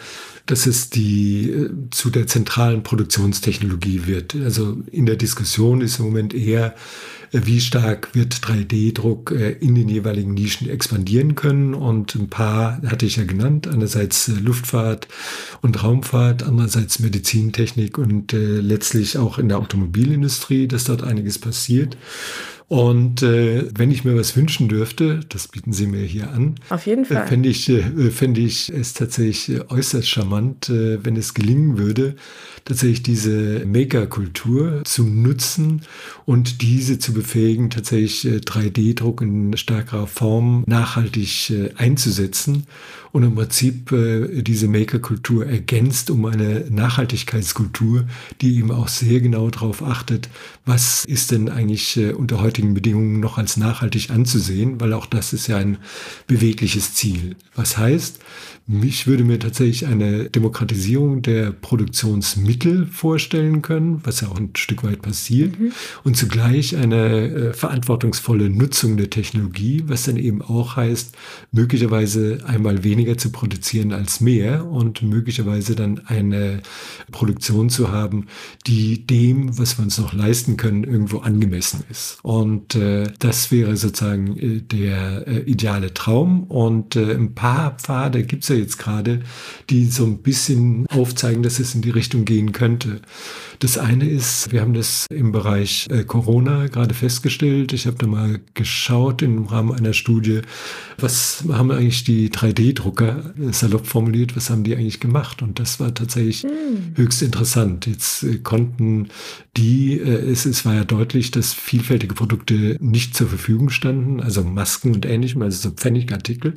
B: dass es die äh, zu der zentralen Produktionstechnologie wird. Also in der Diskussion ist im Moment eher wie stark wird 3D-Druck äh, in den jeweiligen Nischen expandieren können. Und ein paar hatte ich ja genannt. Einerseits äh, Luftfahrt und Raumfahrt, andererseits Medizintechnik und äh, letztlich auch in der Automobilindustrie, dass dort einiges passiert. Und äh, wenn ich mir was wünschen dürfte, das bieten Sie mir hier an.
A: Auf jeden Fall.
B: Äh, fände ich, äh, fände ich es tatsächlich äußerst charmant, äh, wenn es gelingen würde, tatsächlich diese Maker-Kultur zu nutzen und diese zu befähigen, tatsächlich 3D-Druck äh, in stärkerer Form nachhaltig äh, einzusetzen und im Prinzip äh, diese Maker-Kultur ergänzt um eine Nachhaltigkeitskultur, die eben auch sehr genau darauf achtet, was ist denn eigentlich unter heutigen Bedingungen noch als nachhaltig anzusehen, weil auch das ist ja ein bewegliches Ziel. Was heißt, mich würde mir tatsächlich eine Demokratisierung der Produktionsmittel vorstellen können, was ja auch ein Stück weit passiert, mhm. und zugleich eine äh, verantwortungsvolle Nutzung der Technologie, was dann eben auch heißt, möglicherweise einmal weniger zu produzieren als mehr und möglicherweise dann eine Produktion zu haben, die dem, was wir uns noch leisten können, irgendwo angemessen ist. Und äh, das wäre sozusagen äh, der äh, ideale Traum. Und äh, ein paar Pfade gibt es ja jetzt gerade, die so ein bisschen aufzeigen, dass es in die Richtung gehen könnte. Das eine ist, wir haben das im Bereich äh, Corona gerade festgestellt. Ich habe da mal geschaut im Rahmen einer Studie, was haben eigentlich die 3D-Drucker, äh, salopp formuliert, was haben die eigentlich gemacht? Und das war tatsächlich mhm. höchst interessant. Jetzt äh, konnten die, es, es war ja deutlich, dass vielfältige Produkte nicht zur Verfügung standen, also Masken und ähnlichem, also so Pfennigartikel.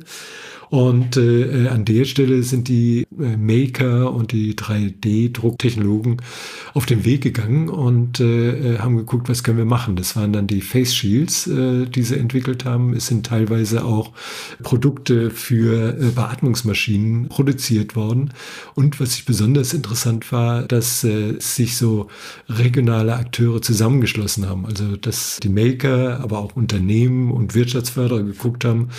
B: Und äh, an der Stelle sind die äh, Maker und die 3D-Drucktechnologen auf den Weg gegangen und äh, haben geguckt, was können wir machen. Das waren dann die Face Shields, äh, die sie entwickelt haben. Es sind teilweise auch Produkte für äh, Beatmungsmaschinen produziert worden. Und was ich besonders interessant war, dass äh, sich so regionale Akteure zusammengeschlossen haben. Also dass die Maker, aber auch Unternehmen und Wirtschaftsförderer geguckt haben,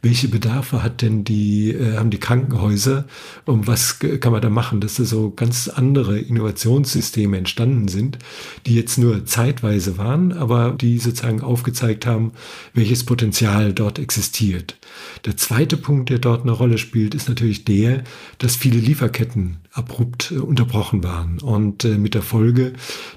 B: welche Bedarfe hat denn die, äh, haben die Krankenhäuser und was kann man da machen, dass da so ganz andere Innovationssysteme entstanden sind, die jetzt nur zeitweise waren, aber die sozusagen aufgezeigt haben, welches Potenzial dort existiert. Der zweite Punkt, der dort eine Rolle spielt, ist natürlich der, dass viele Lieferketten abrupt äh, unterbrochen waren. Und äh, mit der Folge,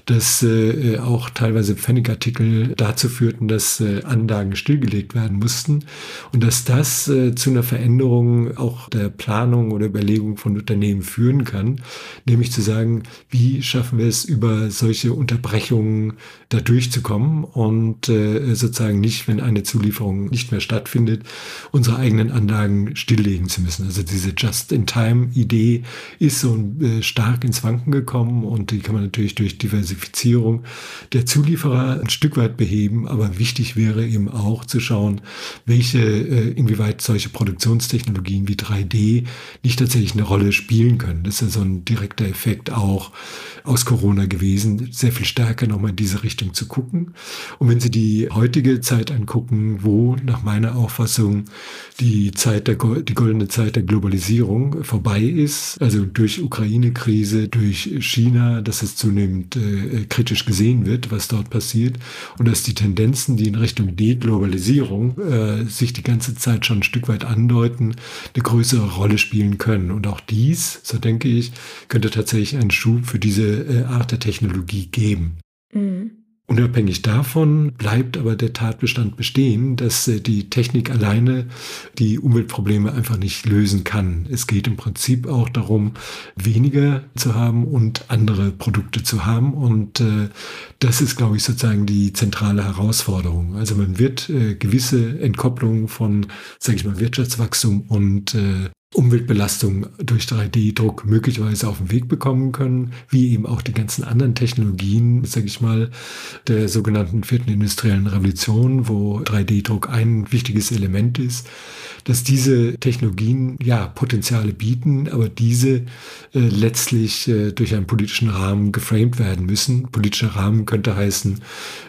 B: dass äh, auch teilweise Pfennigartikel dazu führten, dass Anlagen stillgelegt werden mussten. Und dass das zu einer Veränderung auch der Planung oder Überlegung von Unternehmen führen kann, nämlich zu sagen, wie schaffen wir es über solche Unterbrechungen da durchzukommen und äh, sozusagen nicht, wenn eine Zulieferung nicht mehr stattfindet, unsere eigenen Anlagen stilllegen zu müssen. Also diese Just-in-Time-Idee ist so äh, stark ins Wanken gekommen und die kann man natürlich durch Diversifizierung der Zulieferer ein Stück weit beheben. Aber wichtig wäre eben auch zu schauen, welche, äh, inwieweit solche Produktionstechnologien wie 3D nicht tatsächlich eine Rolle spielen können. Das ist ja so ein direkter Effekt auch aus Corona gewesen, sehr viel stärker nochmal in diese Richtung zu gucken. Und wenn Sie die heutige Zeit angucken, wo nach meiner Auffassung die Zeit der, die goldene Zeit der Globalisierung vorbei ist, also durch Ukraine-Krise, durch China, dass es zunehmend äh, kritisch gesehen wird, was dort passiert und dass die Tendenzen, die in Richtung Deglobalisierung äh, sich die ganze Zeit schon ein Stück weit andeuten, eine größere Rolle spielen können. Und auch dies, so denke ich, könnte tatsächlich einen Schub für diese äh, Art der Technologie geben. Mhm. Unabhängig davon bleibt aber der Tatbestand bestehen, dass äh, die Technik alleine die Umweltprobleme einfach nicht lösen kann. Es geht im Prinzip auch darum, weniger zu haben und andere Produkte zu haben. Und äh, das ist, glaube ich, sozusagen die zentrale Herausforderung. Also man wird äh, gewisse Entkopplungen von, sage ich mal, Wirtschaftswachstum und Umweltbelastung durch 3D-Druck möglicherweise auf den Weg bekommen können, wie eben auch die ganzen anderen Technologien, sage ich mal, der sogenannten vierten industriellen Revolution, wo 3D-Druck ein wichtiges Element ist dass diese Technologien ja Potenziale bieten, aber diese äh, letztlich äh, durch einen politischen Rahmen geframed werden müssen. Politischer Rahmen könnte heißen,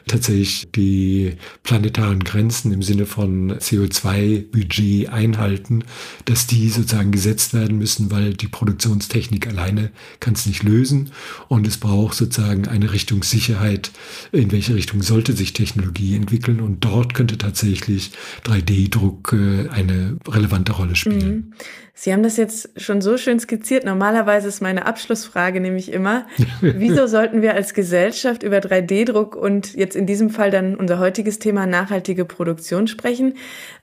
B: tatsächlich die planetaren Grenzen im Sinne von CO2-Budget einhalten, dass die sozusagen gesetzt werden müssen, weil die Produktionstechnik alleine kann es nicht lösen und es braucht sozusagen eine Richtungssicherheit, in welche Richtung sollte sich Technologie entwickeln und dort könnte tatsächlich 3D-Druck äh, eine relevante Rolle spielen. Mhm.
A: Sie haben das jetzt schon so schön skizziert. Normalerweise ist meine Abschlussfrage nämlich immer, wieso sollten wir als Gesellschaft über 3D-Druck und jetzt in diesem Fall dann unser heutiges Thema nachhaltige Produktion sprechen?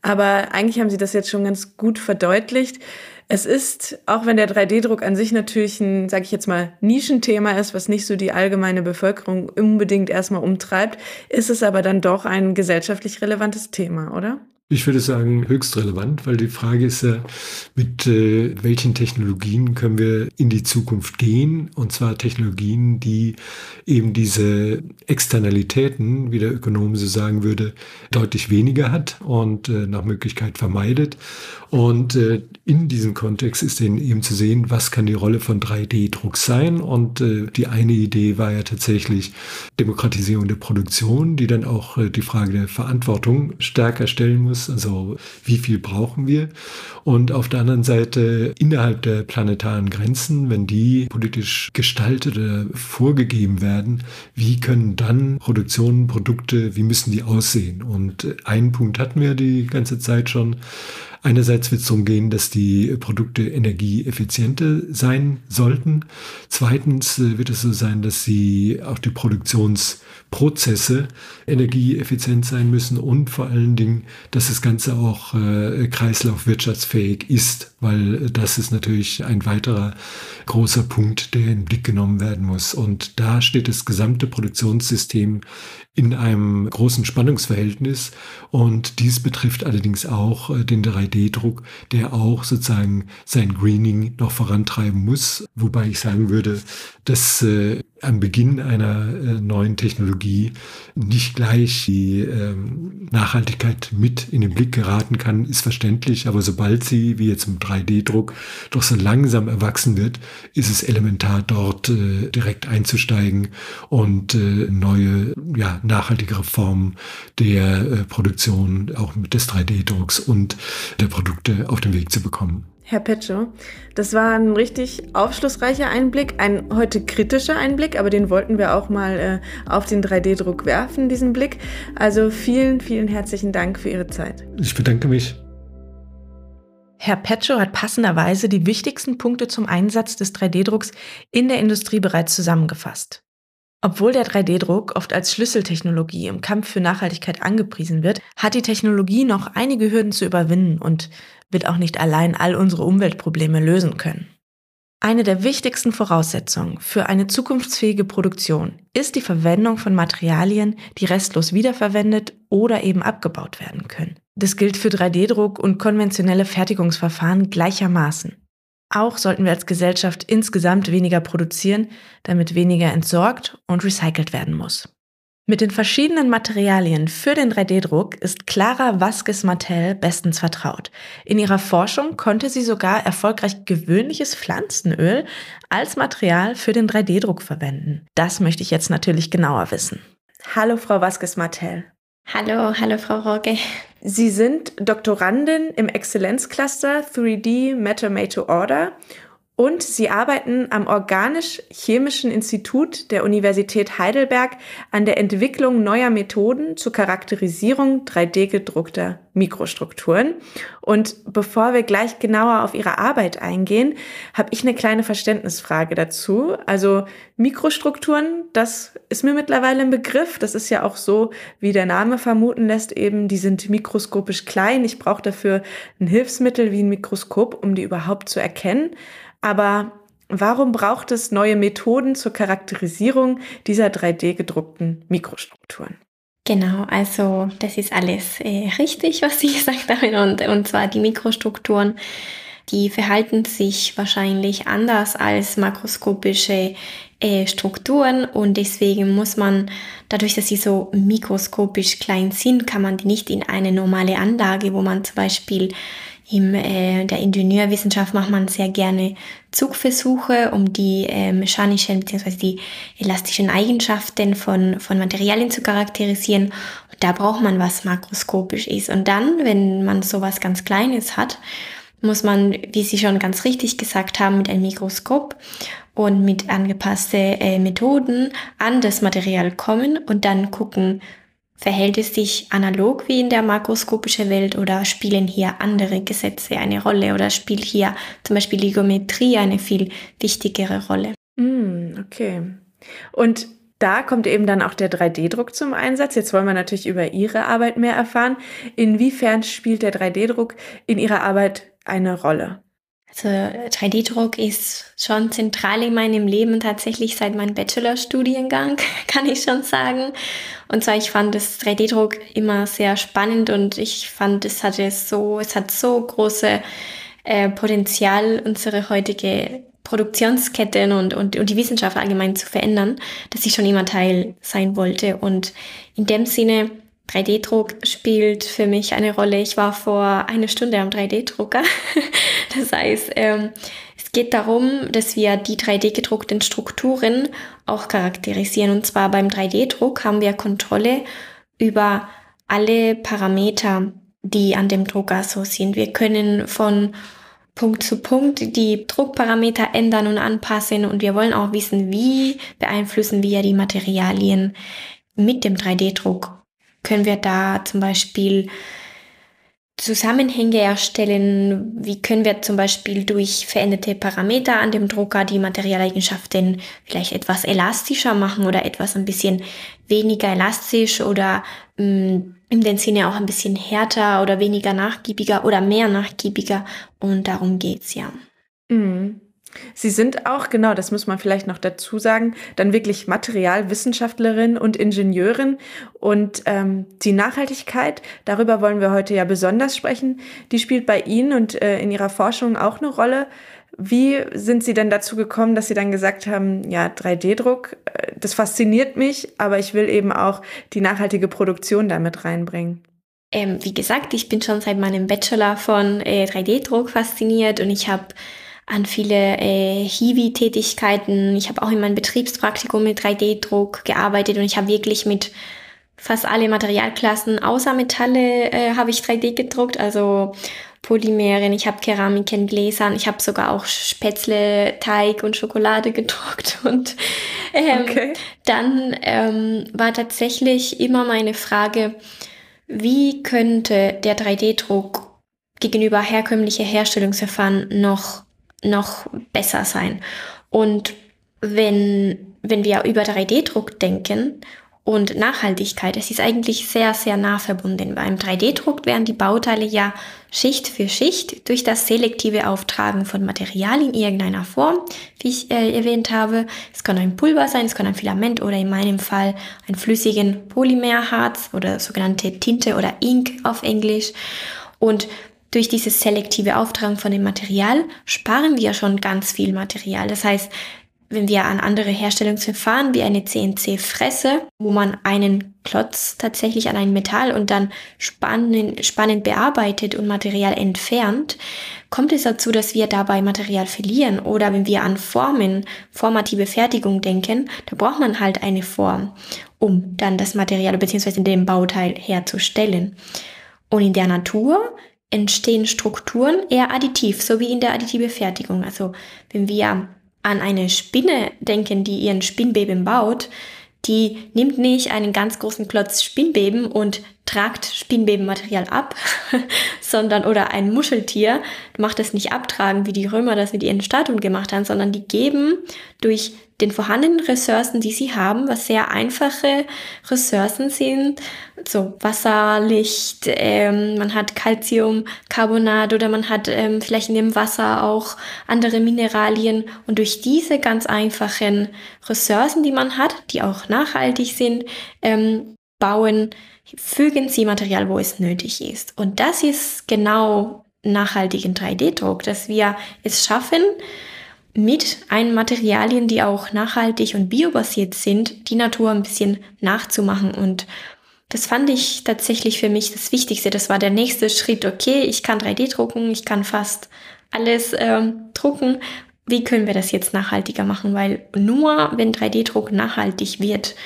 A: Aber eigentlich haben Sie das jetzt schon ganz gut verdeutlicht. Es ist, auch wenn der 3D-Druck an sich natürlich ein, sage ich jetzt mal, Nischenthema ist, was nicht so die allgemeine Bevölkerung unbedingt erstmal umtreibt, ist es aber dann doch ein gesellschaftlich relevantes Thema, oder?
B: Ich würde sagen, höchst relevant, weil die Frage ist ja, mit äh, welchen Technologien können wir in die Zukunft gehen? Und zwar Technologien, die eben diese Externalitäten, wie der Ökonom so sagen würde, deutlich weniger hat und äh, nach Möglichkeit vermeidet. Und äh, in diesem Kontext ist eben, zu sehen, was kann die Rolle von 3D-Druck sein. Und äh, die eine Idee war ja tatsächlich Demokratisierung der Produktion, die dann auch äh, die Frage der Verantwortung stärker stellen muss ist, also wie viel brauchen wir. Und auf der anderen Seite innerhalb der planetaren Grenzen, wenn die politisch gestaltet oder vorgegeben werden, wie können dann Produktionen, Produkte, wie müssen die aussehen? Und einen Punkt hatten wir die ganze Zeit schon. Einerseits wird es darum gehen, dass die Produkte energieeffizienter sein sollten. Zweitens äh, wird es so sein, dass sie auch die Produktionsprozesse energieeffizient sein müssen und vor allen Dingen, dass das Ganze auch äh, kreislaufwirtschaftsfähig ist, weil das ist natürlich ein weiterer großer Punkt, der in den Blick genommen werden muss. Und da steht das gesamte Produktionssystem in einem großen Spannungsverhältnis. Und dies betrifft allerdings auch äh, den 3D-Druck, der auch sozusagen sein Greening noch vorantreiben muss. Wobei ich sagen würde, dass äh, am Beginn einer äh, neuen Technologie nicht gleich die ähm, Nachhaltigkeit mit in den Blick geraten kann, ist verständlich. Aber sobald sie, wie jetzt im 3D-Druck, doch so langsam erwachsen wird, ist es elementar, dort äh, direkt einzusteigen und äh, neue, ja, nachhaltigere Formen der äh, Produktion, auch mit des 3D-Drucks und der Produkte auf den Weg zu bekommen.
A: Herr Petschow. Das war ein richtig aufschlussreicher Einblick, ein heute kritischer Einblick, aber den wollten wir auch mal äh, auf den 3D-Druck werfen, diesen Blick. Also vielen, vielen herzlichen Dank für Ihre Zeit.
B: Ich bedanke mich.
A: Herr Petschow hat passenderweise die wichtigsten Punkte zum Einsatz des 3D-Drucks in der Industrie bereits zusammengefasst. Obwohl der 3D-Druck oft als Schlüsseltechnologie im Kampf für Nachhaltigkeit angepriesen wird, hat die Technologie noch einige Hürden zu überwinden und wird auch nicht allein all unsere Umweltprobleme lösen können. Eine der wichtigsten Voraussetzungen für eine zukunftsfähige Produktion ist die Verwendung von Materialien, die restlos wiederverwendet oder eben abgebaut werden können. Das gilt für 3D-Druck und konventionelle Fertigungsverfahren gleichermaßen. Auch sollten wir als Gesellschaft insgesamt weniger produzieren, damit weniger entsorgt und recycelt werden muss. Mit den verschiedenen Materialien für den 3D-Druck ist Clara Vasquez Martel bestens vertraut. In ihrer Forschung konnte sie sogar erfolgreich gewöhnliches Pflanzenöl als Material für den 3D-Druck verwenden. Das möchte ich jetzt natürlich genauer wissen. Hallo, Frau Vasquez Martel.
C: Hallo, hallo, Frau Roge.
A: Sie sind Doktorandin im Exzellenzcluster 3D Matter Made to Order Und sie arbeiten am Organisch-Chemischen Institut der Universität Heidelberg an der Entwicklung neuer Methoden zur Charakterisierung 3D-gedruckter Mikrostrukturen. Und bevor wir gleich genauer auf ihre Arbeit eingehen, habe ich eine kleine Verständnisfrage dazu. Also Mikrostrukturen, das ist mir mittlerweile ein Begriff. Das ist ja auch so, wie der Name vermuten lässt, eben, die sind mikroskopisch klein. Ich brauche dafür ein Hilfsmittel wie ein Mikroskop, um die überhaupt zu erkennen. Aber warum braucht es neue Methoden zur Charakterisierung dieser 3D gedruckten Mikrostrukturen?
C: Genau, also das ist alles äh, richtig, was Sie gesagt haben. Und, und zwar die Mikrostrukturen, die verhalten sich wahrscheinlich anders als makroskopische äh, Strukturen und deswegen muss man, dadurch, dass sie so mikroskopisch klein sind, kann man die nicht in eine normale Anlage, wo man zum Beispiel in äh, der Ingenieurwissenschaft macht man sehr gerne Zugversuche, um die äh, mechanischen bzw. die elastischen Eigenschaften von, von Materialien zu charakterisieren. Und da braucht man was makroskopisch ist. Und dann, wenn man sowas ganz Kleines hat, muss man, wie Sie schon ganz richtig gesagt haben, mit einem Mikroskop und mit angepassten äh, Methoden an das Material kommen und dann gucken, Verhält es sich analog wie in der makroskopischen Welt oder spielen hier andere Gesetze eine Rolle oder spielt hier zum Beispiel die Geometrie eine viel wichtigere Rolle?
A: Mm, okay. Und da kommt eben dann auch der 3D-Druck zum Einsatz. Jetzt wollen wir natürlich über Ihre Arbeit mehr erfahren. Inwiefern spielt der 3D-Druck in Ihrer Arbeit eine Rolle?
C: Also 3D-Druck ist schon zentral in meinem Leben tatsächlich seit meinem Bachelorstudiengang, kann ich schon sagen. Und zwar, ich fand das 3D-Druck immer sehr spannend und ich fand, es hatte so, es hat so große äh, Potenzial, unsere heutige Produktionsketten und, und, und die Wissenschaft allgemein zu verändern, dass ich schon immer Teil sein wollte. Und in dem Sinne 3D-Druck spielt für mich eine Rolle. Ich war vor einer Stunde am 3D-Drucker. Das heißt, ähm, es geht darum, dass wir die 3D-gedruckten Strukturen auch charakterisieren. Und zwar beim 3D-Druck haben wir Kontrolle über alle Parameter, die an dem Drucker so sind. Wir können von Punkt zu Punkt die Druckparameter ändern und anpassen und wir wollen auch wissen, wie beeinflussen wir die Materialien mit dem 3D-Druck können wir da zum Beispiel Zusammenhänge erstellen? Wie können wir zum Beispiel durch veränderte Parameter an dem Drucker die Materialeigenschaften vielleicht etwas elastischer machen oder etwas ein bisschen weniger elastisch oder mh, mm, in dem Sinne auch ein bisschen härter oder weniger nachgiebiger oder mehr nachgiebiger? Und darum geht's ja.
A: Mhm. Sie sind auch, genau, das muss man vielleicht noch dazu sagen, dann wirklich Materialwissenschaftlerin und Ingenieurin. Und ähm, die Nachhaltigkeit, darüber wollen wir heute ja besonders sprechen, die spielt bei Ihnen und äh, in Ihrer Forschung auch eine Rolle. Wie sind Sie denn dazu gekommen, dass Sie dann gesagt haben, ja, 3D-Druck, äh, das fasziniert mich, aber ich will eben auch die nachhaltige Produktion damit reinbringen?
C: Ähm, wie gesagt, ich bin schon seit meinem Bachelor von äh, 3D-Druck fasziniert und ich habe an viele äh, Hiwi-Tätigkeiten. Ich habe auch in meinem Betriebspraktikum mit 3D-Druck gearbeitet und ich habe wirklich mit fast alle Materialklassen außer Metalle äh, habe ich 3D gedruckt, also Polymeren, ich habe Keramiken, Gläsern, ich habe sogar auch Spätzle, Teig und Schokolade gedruckt und ähm, okay. dann ähm, war tatsächlich immer meine Frage, wie könnte der 3D-Druck gegenüber herkömmliche Herstellungsverfahren noch noch besser sein. Und wenn, wenn wir über 3D-Druck denken und Nachhaltigkeit, es ist eigentlich sehr, sehr nah verbunden. Beim 3D-Druck werden die Bauteile ja Schicht für Schicht durch das selektive Auftragen von Material in irgendeiner Form, wie ich äh, erwähnt habe. Es kann ein Pulver sein, es kann ein Filament oder in meinem Fall ein flüssigen Polymerharz oder sogenannte Tinte oder Ink auf Englisch. Und durch dieses selektive Auftragen von dem Material sparen wir schon ganz viel Material. Das heißt, wenn wir an andere Herstellungsverfahren wie eine CNC-Fresse, wo man einen Klotz tatsächlich an ein Metall und dann spannend, spannend bearbeitet und Material entfernt, kommt es dazu, dass wir dabei Material verlieren. Oder wenn wir an Formen, formative Fertigung denken, da braucht man halt eine Form, um dann das Material bzw. den Bauteil herzustellen. Und in der Natur entstehen Strukturen eher additiv, so wie in der additive Fertigung. Also wenn wir an eine Spinne denken, die ihren Spinnbeben baut, die nimmt nicht einen ganz großen Klotz Spinnbeben und tragt Spinnbebenmaterial ab, sondern oder ein Muscheltier macht es nicht abtragen, wie die Römer das mit ihren Statuen gemacht haben, sondern die geben durch den vorhandenen Ressourcen, die sie haben, was sehr einfache Ressourcen sind, so Wasser, Licht, ähm, man hat Calciumcarbonat oder man hat ähm, vielleicht in dem Wasser auch andere Mineralien. Und durch diese ganz einfachen Ressourcen, die man hat, die auch nachhaltig sind, ähm, bauen, fügen sie Material, wo es nötig ist. Und das ist genau nachhaltigen 3D-Druck, dass wir es schaffen, mit einen Materialien, die auch nachhaltig und biobasiert sind, die Natur ein bisschen nachzumachen. Und das fand ich tatsächlich für mich das Wichtigste. Das war der nächste Schritt. Okay, ich kann 3D drucken, ich kann fast alles ähm, drucken. Wie können wir das jetzt nachhaltiger machen? Weil nur wenn 3D-Druck nachhaltig wird,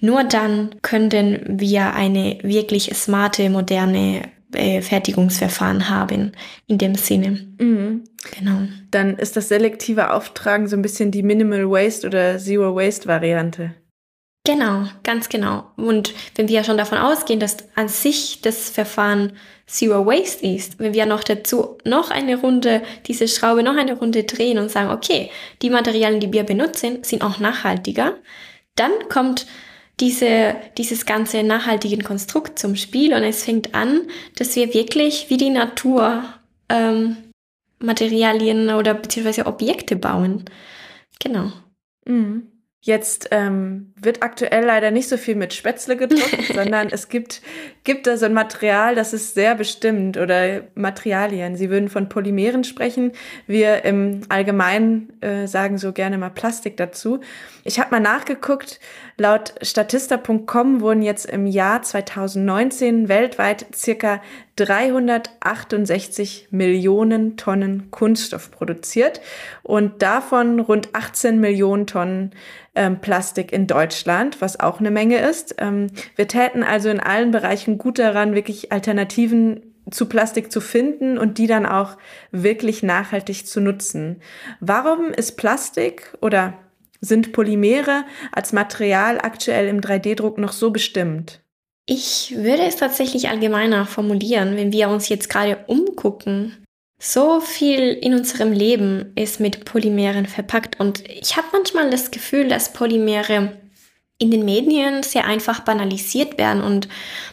C: nur dann können wir eine wirklich smarte, moderne äh, Fertigungsverfahren haben in dem Sinne.
A: Mhm. Genau. Dann ist das selektive Auftragen so ein bisschen die Minimal Waste oder Zero Waste Variante.
C: Genau, ganz genau. Und wenn wir ja schon davon ausgehen, dass an sich das Verfahren Zero Waste ist, wenn wir noch dazu noch eine Runde, diese Schraube noch eine Runde drehen und sagen, okay, die Materialien, die wir benutzen, sind auch nachhaltiger, dann kommt diese, dieses ganze nachhaltige Konstrukt zum Spiel und es fängt an, dass wir wirklich wie die Natur ähm, Materialien oder beziehungsweise Objekte bauen. Genau.
A: Mhm. Jetzt ähm, wird aktuell leider nicht so viel mit Spätzle gedruckt, sondern es gibt, gibt da so ein Material, das ist sehr bestimmt oder Materialien. Sie würden von Polymeren sprechen. Wir im Allgemeinen äh, sagen so gerne mal Plastik dazu. Ich habe mal nachgeguckt, laut statista.com wurden jetzt im Jahr 2019 weltweit circa 368 Millionen Tonnen Kunststoff produziert und davon rund 18 Millionen Tonnen ähm, Plastik in Deutschland, was auch eine Menge ist. Ähm, wir täten also in allen Bereichen gut daran, wirklich Alternativen zu Plastik zu finden und die dann auch wirklich nachhaltig zu nutzen. Warum ist Plastik oder sind Polymere als Material aktuell im 3D-Druck noch so bestimmt?
C: Ich würde es tatsächlich allgemeiner formulieren, wenn wir uns jetzt gerade umgucken. So viel in unserem Leben ist mit Polymeren verpackt und ich habe manchmal das Gefühl, dass Polymere in den Medien sehr einfach banalisiert werden und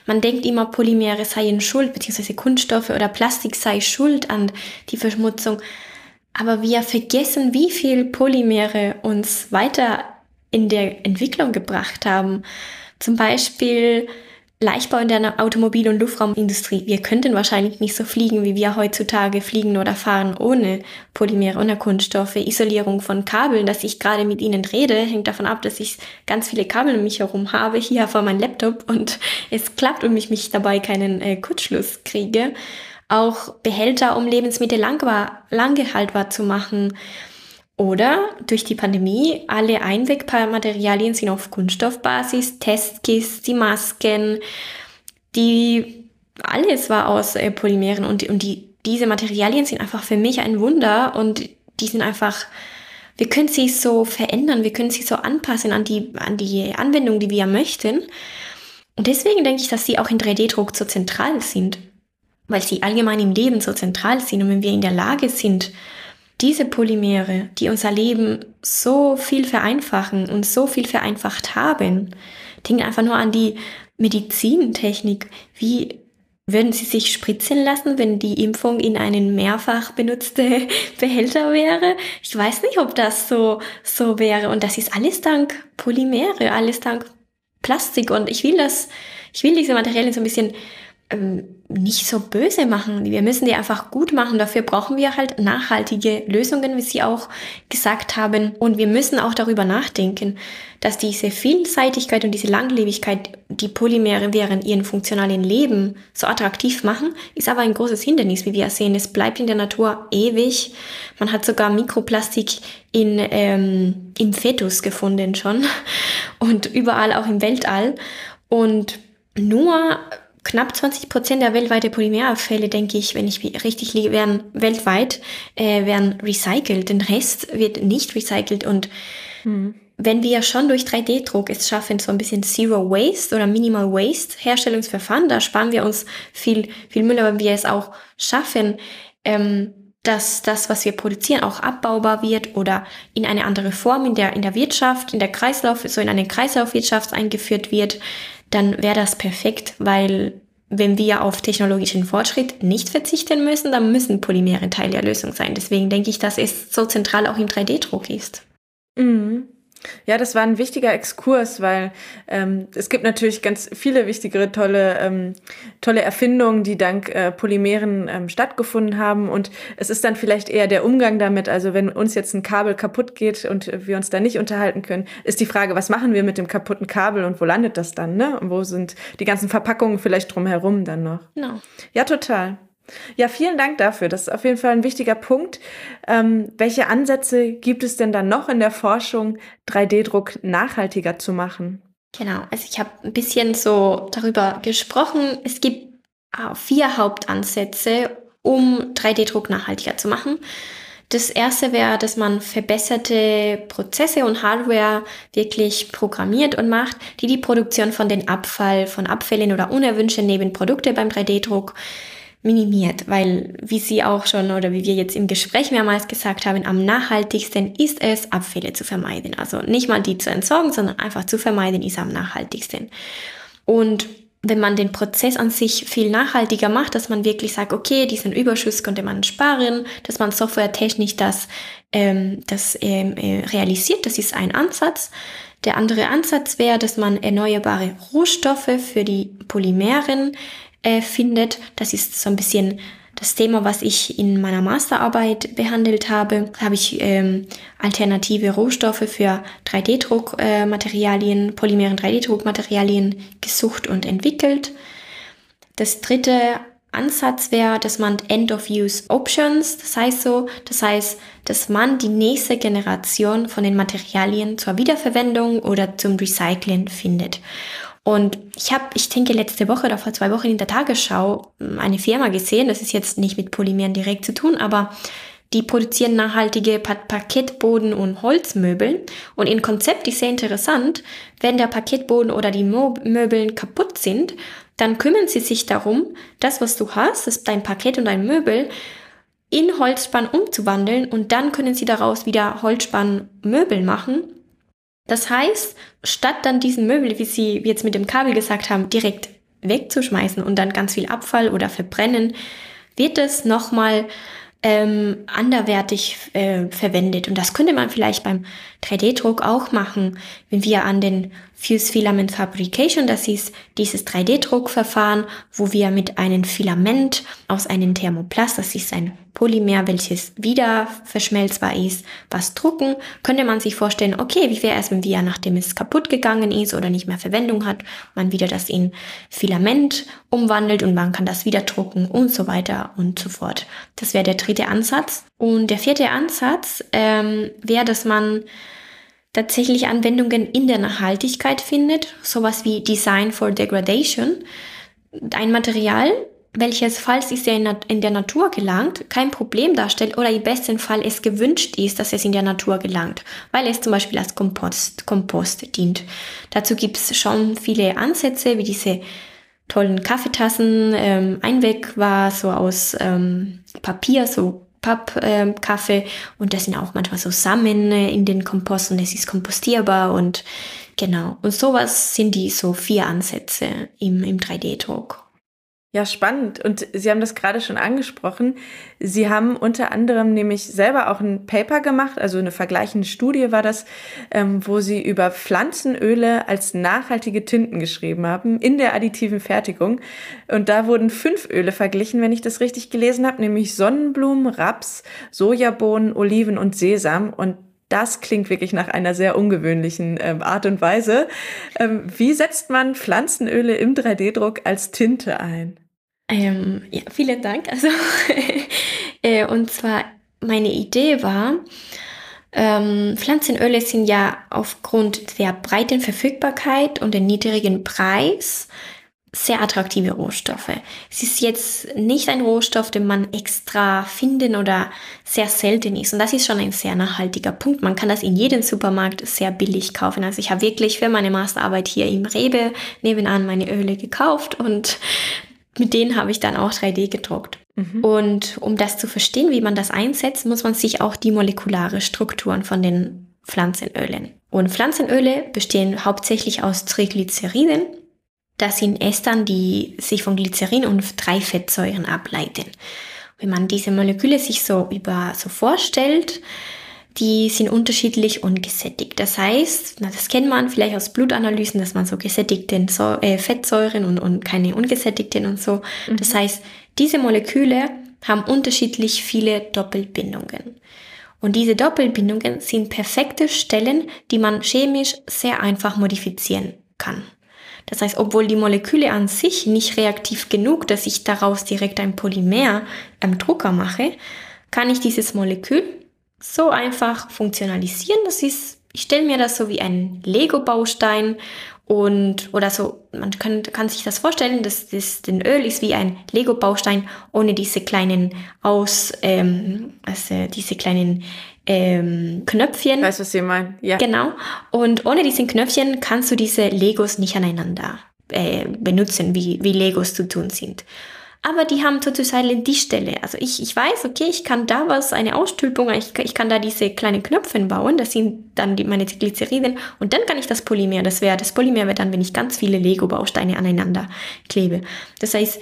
C: man denkt immer, Polymere seien schuld, beziehungsweise Kunststoffe oder Plastik sei schuld an die Verschmutzung. Aber wir vergessen, wie viel Polymere uns weiter in der Entwicklung gebracht haben. Zum Beispiel Leichtbau in der Automobil- und Luftraumindustrie. Wir könnten wahrscheinlich nicht so fliegen, wie wir heutzutage fliegen oder fahren ohne Polymere, ohne Kunststoffe. Isolierung von Kabeln, dass ich gerade mit Ihnen rede, hängt davon ab, dass ich ganz viele Kabel um mich herum habe, hier vor meinem Laptop und es klappt und ich mich dabei keinen äh, Kurzschluss kriege. Auch Behälter, um Lebensmittel langbar, lange haltbar zu machen. Oder durch die Pandemie, alle Einwegmaterialien sind auf Kunststoffbasis, Testkits, die Masken, die, alles war aus äh, Polymeren. Und, und die, diese Materialien sind einfach für mich ein Wunder und die sind einfach, wir können sie so verändern, wir können sie so anpassen an die, an die Anwendung, die wir möchten. Und deswegen denke ich, dass sie auch in 3D-Druck so zentral sind, weil sie allgemein im Leben so zentral sind und wenn wir in der Lage sind, diese Polymere, die unser Leben so viel vereinfachen und so viel vereinfacht haben, denken einfach nur an die Medizintechnik. Wie würden Sie sich spritzen lassen, wenn die Impfung in einen mehrfach benutzte Behälter wäre? Ich weiß nicht, ob das so, so wäre. Und das ist alles dank Polymere, alles dank Plastik. Und ich will das, ich will diese Materialien so ein bisschen nicht so böse machen. Wir müssen die einfach gut machen. Dafür brauchen wir halt nachhaltige Lösungen, wie Sie auch gesagt haben. Und wir müssen auch darüber nachdenken, dass diese Vielseitigkeit und diese Langlebigkeit, die Polymere während ihren funktionalen Leben so attraktiv machen, ist aber ein großes Hindernis, wie wir sehen. Es bleibt in der Natur ewig. Man hat sogar Mikroplastik in, ähm, im Fetus gefunden schon und überall auch im Weltall. Und nur knapp 20 Prozent der weltweiten Polymerabfälle, denke ich, wenn ich richtig liege, werden weltweit äh, werden recycelt. Den Rest wird nicht recycelt und hm. wenn wir schon durch 3D-Druck es schaffen, so ein bisschen Zero Waste oder Minimal Waste Herstellungsverfahren, da sparen wir uns viel, viel Müll, aber wir es auch schaffen, ähm, dass das, was wir produzieren, auch abbaubar wird oder in eine andere Form in der, in der Wirtschaft, in der Kreislauf, so in eine Kreislaufwirtschaft eingeführt wird, dann wäre das perfekt, weil wenn wir auf technologischen Fortschritt nicht verzichten müssen, dann müssen Polymere Teil der Lösung sein. Deswegen denke ich, dass es so zentral auch im 3D-Druck ist.
A: Mhm. Ja, das war ein wichtiger Exkurs, weil ähm, es gibt natürlich ganz viele wichtigere tolle, ähm, tolle Erfindungen, die dank äh, Polymeren ähm, stattgefunden haben. Und es ist dann vielleicht eher der Umgang damit. Also wenn uns jetzt ein Kabel kaputt geht und wir uns da nicht unterhalten können, ist die Frage, was machen wir mit dem kaputten Kabel und wo landet das dann? Ne? Und wo sind die ganzen Verpackungen vielleicht drumherum dann noch?
C: No.
A: Ja, total. Ja, vielen Dank dafür. Das ist auf jeden Fall ein wichtiger Punkt. Ähm, welche Ansätze gibt es denn dann noch in der Forschung, 3D-Druck nachhaltiger zu machen?
C: Genau, also ich habe ein bisschen so darüber gesprochen. Es gibt äh, vier Hauptansätze, um 3D-Druck nachhaltiger zu machen. Das erste wäre, dass man verbesserte Prozesse und Hardware wirklich programmiert und macht, die die Produktion von den Abfall, von Abfällen oder unerwünschten Nebenprodukte beim 3D-Druck minimiert, weil wie Sie auch schon oder wie wir jetzt im Gespräch mehrmals gesagt haben, am nachhaltigsten ist es, Abfälle zu vermeiden. Also nicht mal die zu entsorgen, sondern einfach zu vermeiden ist am nachhaltigsten. Und wenn man den Prozess an sich viel nachhaltiger macht, dass man wirklich sagt, okay, diesen Überschuss könnte man sparen, dass man softwaretechnisch das, ähm, das ähm, äh, realisiert, das ist ein Ansatz. Der andere Ansatz wäre, dass man erneuerbare Rohstoffe für die Polymeren äh, findet. Das ist so ein bisschen das Thema, was ich in meiner Masterarbeit behandelt habe. Da habe ich ähm, alternative Rohstoffe für 3D-Druckmaterialien, äh, polymeren 3D-Druckmaterialien gesucht und entwickelt. Das dritte Ansatz wäre, dass man End-of-Use-Options, das heißt so, das heißt, dass man die nächste Generation von den Materialien zur Wiederverwendung oder zum Recycling findet. Und ich habe, ich denke, letzte Woche oder vor zwei Wochen in der Tagesschau hm, eine Firma gesehen, das ist jetzt nicht mit Polymeren direkt zu tun, aber die produzieren nachhaltige Parkettboden und Holzmöbel. Und ihr Konzept ist sehr interessant. Wenn der Parkettboden oder die Möbel kaputt sind, dann kümmern sie sich darum, das, was du hast, das dein Parkett und dein Möbel, in Holzspann umzuwandeln und dann können sie daraus wieder Holzspannmöbel machen das heißt, statt dann diesen Möbel, wie Sie jetzt mit dem Kabel gesagt haben, direkt wegzuschmeißen und dann ganz viel Abfall oder verbrennen, wird es nochmal ähm, anderwertig äh, verwendet. Und das könnte man vielleicht beim 3D-Druck auch machen, wenn wir an den Fuse Filament Fabrication, das ist dieses 3D-Druckverfahren, wo wir mit einem Filament aus einem Thermoplast, das ist ein Polymer, welches wieder verschmelzbar ist, was drucken, könnte man sich vorstellen, okay, wie wäre es, wenn wir, nachdem es kaputt gegangen ist oder nicht mehr Verwendung hat, man wieder das in Filament umwandelt und man kann das wieder drucken und so weiter und so fort. Das wäre der dritte Ansatz. Und der vierte Ansatz ähm, wäre, dass man tatsächlich Anwendungen in der Nachhaltigkeit findet, sowas wie Design for Degradation. Ein Material, welches, falls es in der Natur gelangt, kein Problem darstellt oder im besten Fall es gewünscht ist, dass es in der Natur gelangt, weil es zum Beispiel als Kompost, Kompost dient. Dazu gibt es schon viele Ansätze, wie diese tollen Kaffeetassen. Ähm, Einweg war so aus ähm, Papier, so Pappkaffee äh, und das sind auch manchmal so Samen äh, in den Kompost und es ist kompostierbar und genau. Und sowas sind die so vier Ansätze im, im 3D-Druck.
A: Ja, spannend. Und Sie haben das gerade schon angesprochen. Sie haben unter anderem nämlich selber auch ein Paper gemacht, also eine vergleichende Studie war das, ähm, wo Sie über Pflanzenöle als nachhaltige Tinten geschrieben haben in der additiven Fertigung. Und da wurden fünf Öle verglichen, wenn ich das richtig gelesen habe, nämlich Sonnenblumen, Raps, Sojabohnen, Oliven und Sesam. Und das klingt wirklich nach einer sehr ungewöhnlichen ähm, Art und Weise. Ähm, wie setzt man Pflanzenöle im 3D-Druck als Tinte ein?
C: Ähm, ja, vielen Dank. Also, äh, und zwar meine Idee war, ähm, Pflanzenöle sind ja aufgrund der breiten Verfügbarkeit und den niedrigen Preis sehr attraktive Rohstoffe. Es ist jetzt nicht ein Rohstoff, den man extra finden oder sehr selten ist. Und das ist schon ein sehr nachhaltiger Punkt. Man kann das in jedem Supermarkt sehr billig kaufen. Also ich habe wirklich für meine Masterarbeit hier im Rewe nebenan meine Öle gekauft und mit denen habe ich dann auch 3D gedruckt. Mhm. Und um das zu verstehen, wie man das einsetzt, muss man sich auch die molekulare Strukturen von den Pflanzenölen. Und Pflanzenöle bestehen hauptsächlich aus Triglyceriden. Das sind Estern, die sich von Glycerin und drei Fettsäuren ableiten. Wenn man diese Moleküle sich so über so vorstellt, die sind unterschiedlich und gesättigt. Das heißt, na, das kennt man vielleicht aus Blutanalysen, dass man so gesättigte so äh, Fettsäuren und, und keine ungesättigten und so. Mhm. Das heißt, diese Moleküle haben unterschiedlich viele Doppelbindungen. Und diese Doppelbindungen sind perfekte Stellen, die man chemisch sehr einfach modifizieren kann. Das heißt, obwohl die Moleküle an sich nicht reaktiv genug, dass ich daraus direkt ein Polymer am Drucker mache, kann ich dieses Molekül so einfach funktionalisieren. Das ist, ich stelle mir das so wie ein Lego-Baustein und oder so, man kann, kann sich das vorstellen, dass das den Öl ist wie ein Lego-Baustein ohne diese kleinen Aus, ähm, also diese kleinen ähm, Knöpfchen.
A: Weißt du, was Sie meinen? Ja.
C: Genau. Und ohne diese Knöpfchen kannst du diese Legos nicht aneinander äh, benutzen, wie, wie Legos zu tun sind. Aber die haben sozusagen die Stelle. Also ich, ich weiß, okay, ich kann da was, eine Ausstülpung, ich, ich kann da diese kleinen Knöpfe bauen, das sind dann die, meine Glyceriden und dann kann ich das Polymer, das wäre, das Polymer wäre dann, wenn ich ganz viele Lego-Bausteine aneinander klebe. Das heißt,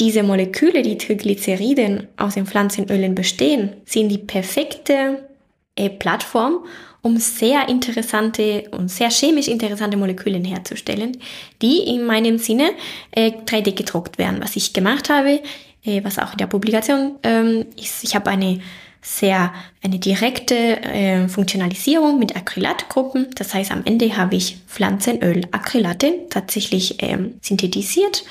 C: diese Moleküle, die Triglyceriden aus den Pflanzenölen bestehen, sind die perfekte äh, Plattform, um sehr interessante und sehr chemisch interessante Moleküle herzustellen, die in meinem Sinne äh, 3D gedruckt werden. Was ich gemacht habe, äh, was auch in der Publikation ähm, ist, ich habe eine sehr eine direkte äh, Funktionalisierung mit Acrylatgruppen. Das heißt, am Ende habe ich Pflanzenöl-Acrylate tatsächlich ähm, synthetisiert.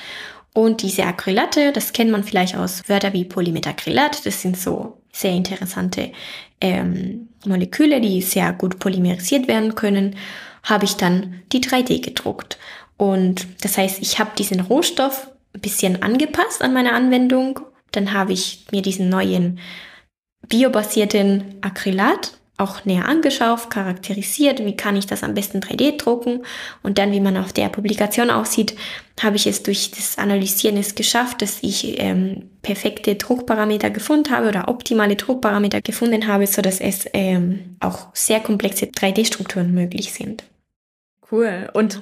C: Und diese Acrylate, das kennt man vielleicht aus Wörtern wie Polymetacrylat. Das sind so sehr interessante ähm, Moleküle, die sehr gut polymerisiert werden können, habe ich dann die 3D gedruckt. Und das heißt, ich habe diesen Rohstoff ein bisschen angepasst an meine Anwendung. Dann habe ich mir diesen neuen biobasierten Acrylat auch näher angeschaut, charakterisiert, wie kann ich das am besten 3D drucken und dann, wie man auf der Publikation aussieht, habe ich es durch das Analysieren es geschafft, dass ich ähm, perfekte Druckparameter gefunden habe oder optimale Druckparameter gefunden habe, so dass es ähm, auch sehr komplexe 3D-Strukturen möglich sind.
A: Cool. Und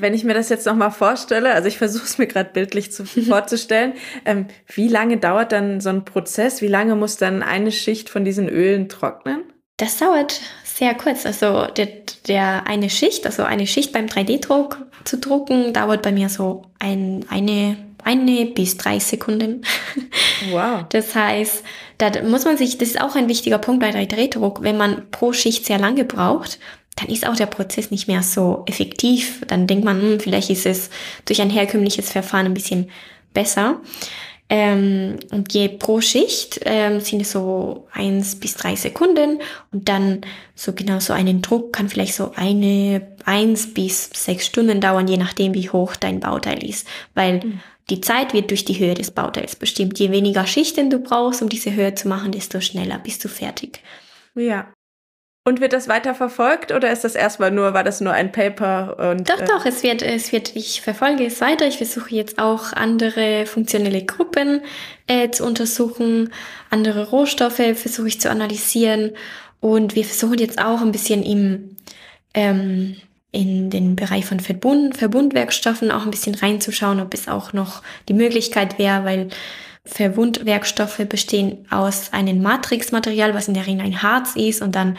A: wenn ich mir das jetzt nochmal vorstelle, also ich versuche es mir gerade bildlich zu, vorzustellen, ähm, wie lange dauert dann so ein Prozess? Wie lange muss dann eine Schicht von diesen Ölen trocknen?
C: Das dauert sehr kurz. Also der, der eine Schicht, also eine Schicht beim 3D-Druck zu drucken, dauert bei mir so ein, eine, eine bis drei Sekunden.
A: Wow.
C: Das heißt, da muss man sich, das ist auch ein wichtiger Punkt bei 3D-Druck, wenn man pro Schicht sehr lange braucht, dann ist auch der Prozess nicht mehr so effektiv. Dann denkt man, hm, vielleicht ist es durch ein herkömmliches Verfahren ein bisschen besser. Ähm, und je pro Schicht ähm, sind es so eins bis drei Sekunden und dann so genau so einen Druck kann vielleicht so eine eins bis sechs Stunden dauern, je nachdem wie hoch dein Bauteil ist, weil mhm. die Zeit wird durch die Höhe des Bauteils bestimmt. Je weniger Schichten du brauchst, um diese Höhe zu machen, desto schneller bist du fertig.
A: Ja, und wird das weiter verfolgt oder ist das erstmal nur, war das nur ein Paper? Und,
C: doch, äh doch, es wird, es wird, ich verfolge es weiter. Ich versuche jetzt auch andere funktionelle Gruppen äh, zu untersuchen, andere Rohstoffe versuche ich zu analysieren und wir versuchen jetzt auch ein bisschen im, ähm, in den Bereich von Verbund, Verbundwerkstoffen auch ein bisschen reinzuschauen, ob es auch noch die Möglichkeit wäre, weil Verbundwerkstoffe bestehen aus einem Matrixmaterial, was in der Regel ein Harz ist und dann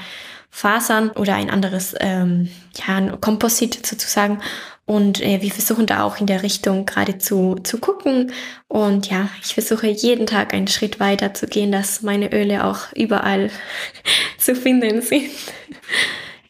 C: Fasern oder ein anderes ähm, ja, ein Komposit sozusagen. Und äh, wir versuchen da auch in der Richtung gerade zu, zu gucken. Und ja, ich versuche jeden Tag einen Schritt weiter zu gehen, dass meine Öle auch überall zu finden sind.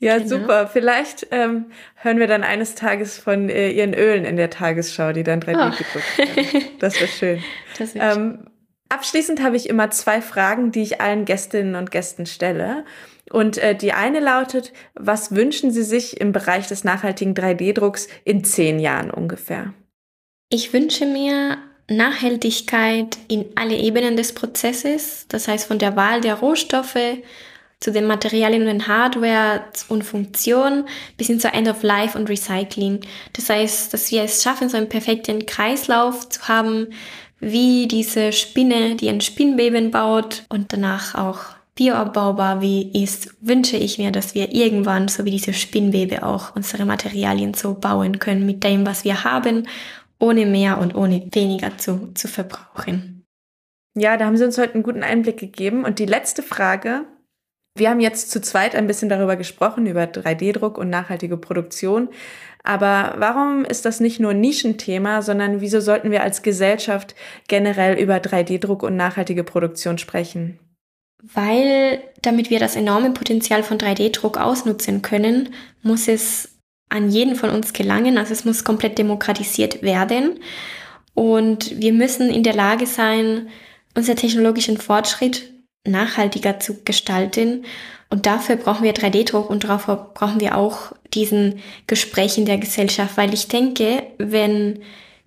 A: Ja, genau. super. Vielleicht ähm, hören wir dann eines Tages von äh, Ihren Ölen in der Tagesschau, die dann 3D oh. gedruckt werden. Das wäre schön. Das wär ähm, abschließend habe ich immer zwei Fragen, die ich allen Gästinnen und Gästen stelle. Und äh, die eine lautet, was wünschen Sie sich im Bereich des nachhaltigen 3D-Drucks in zehn Jahren ungefähr?
C: Ich wünsche mir Nachhaltigkeit in alle Ebenen des Prozesses, das heißt von der Wahl der Rohstoffe zu den Materialien und den Hardware und Funktionen bis hin zur End of Life und Recycling. Das heißt, dass wir es schaffen, so einen perfekten Kreislauf zu haben, wie diese Spinne, die ein Spinnbeben baut und danach auch bioabbaubar wie ist, wünsche ich mir, dass wir irgendwann, so wie diese Spinnwebe, auch unsere Materialien so bauen können mit dem, was wir haben, ohne mehr und ohne weniger zu, zu verbrauchen.
A: Ja, da haben Sie uns heute einen guten Einblick gegeben. Und die letzte Frage. Wir haben jetzt zu zweit ein bisschen darüber gesprochen, über 3D-Druck und nachhaltige Produktion. Aber warum ist das nicht nur ein Nischenthema, sondern wieso sollten wir als Gesellschaft generell über 3D-Druck und nachhaltige Produktion sprechen?
C: Weil damit wir das enorme Potenzial von 3D-Druck ausnutzen können, muss es an jeden von uns gelangen. Also es muss komplett demokratisiert werden. Und wir müssen in der Lage sein, unser technologischen Fortschritt nachhaltiger zu gestalten. Und dafür brauchen wir 3D-Druck und dafür brauchen wir auch diesen Gespräch in der Gesellschaft, weil ich denke, wenn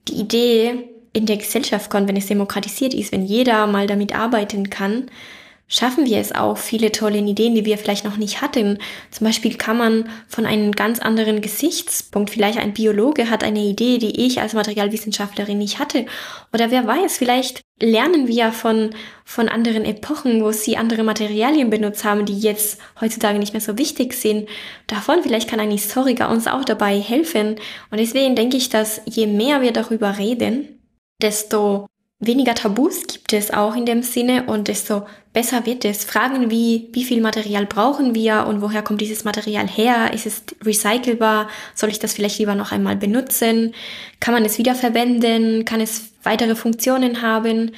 C: die Idee in der Gesellschaft kommt, wenn es demokratisiert ist, wenn jeder mal damit arbeiten kann, schaffen wir es auch, viele tolle Ideen, die wir vielleicht noch nicht hatten. Zum Beispiel kann man von einem ganz anderen Gesichtspunkt, vielleicht ein Biologe hat eine Idee, die ich als Materialwissenschaftlerin nicht hatte. Oder wer weiß, vielleicht lernen wir von, von anderen Epochen, wo sie andere Materialien benutzt haben, die jetzt heutzutage nicht mehr so wichtig sind. Davon vielleicht kann ein Historiker uns auch dabei helfen. Und deswegen denke ich, dass je mehr wir darüber reden, desto weniger Tabus gibt es auch in dem Sinne und desto besser wird es. Fragen wie, wie viel Material brauchen wir und woher kommt dieses Material her? Ist es recycelbar? Soll ich das vielleicht lieber noch einmal benutzen? Kann man es wiederverwenden? Kann es weitere Funktionen haben?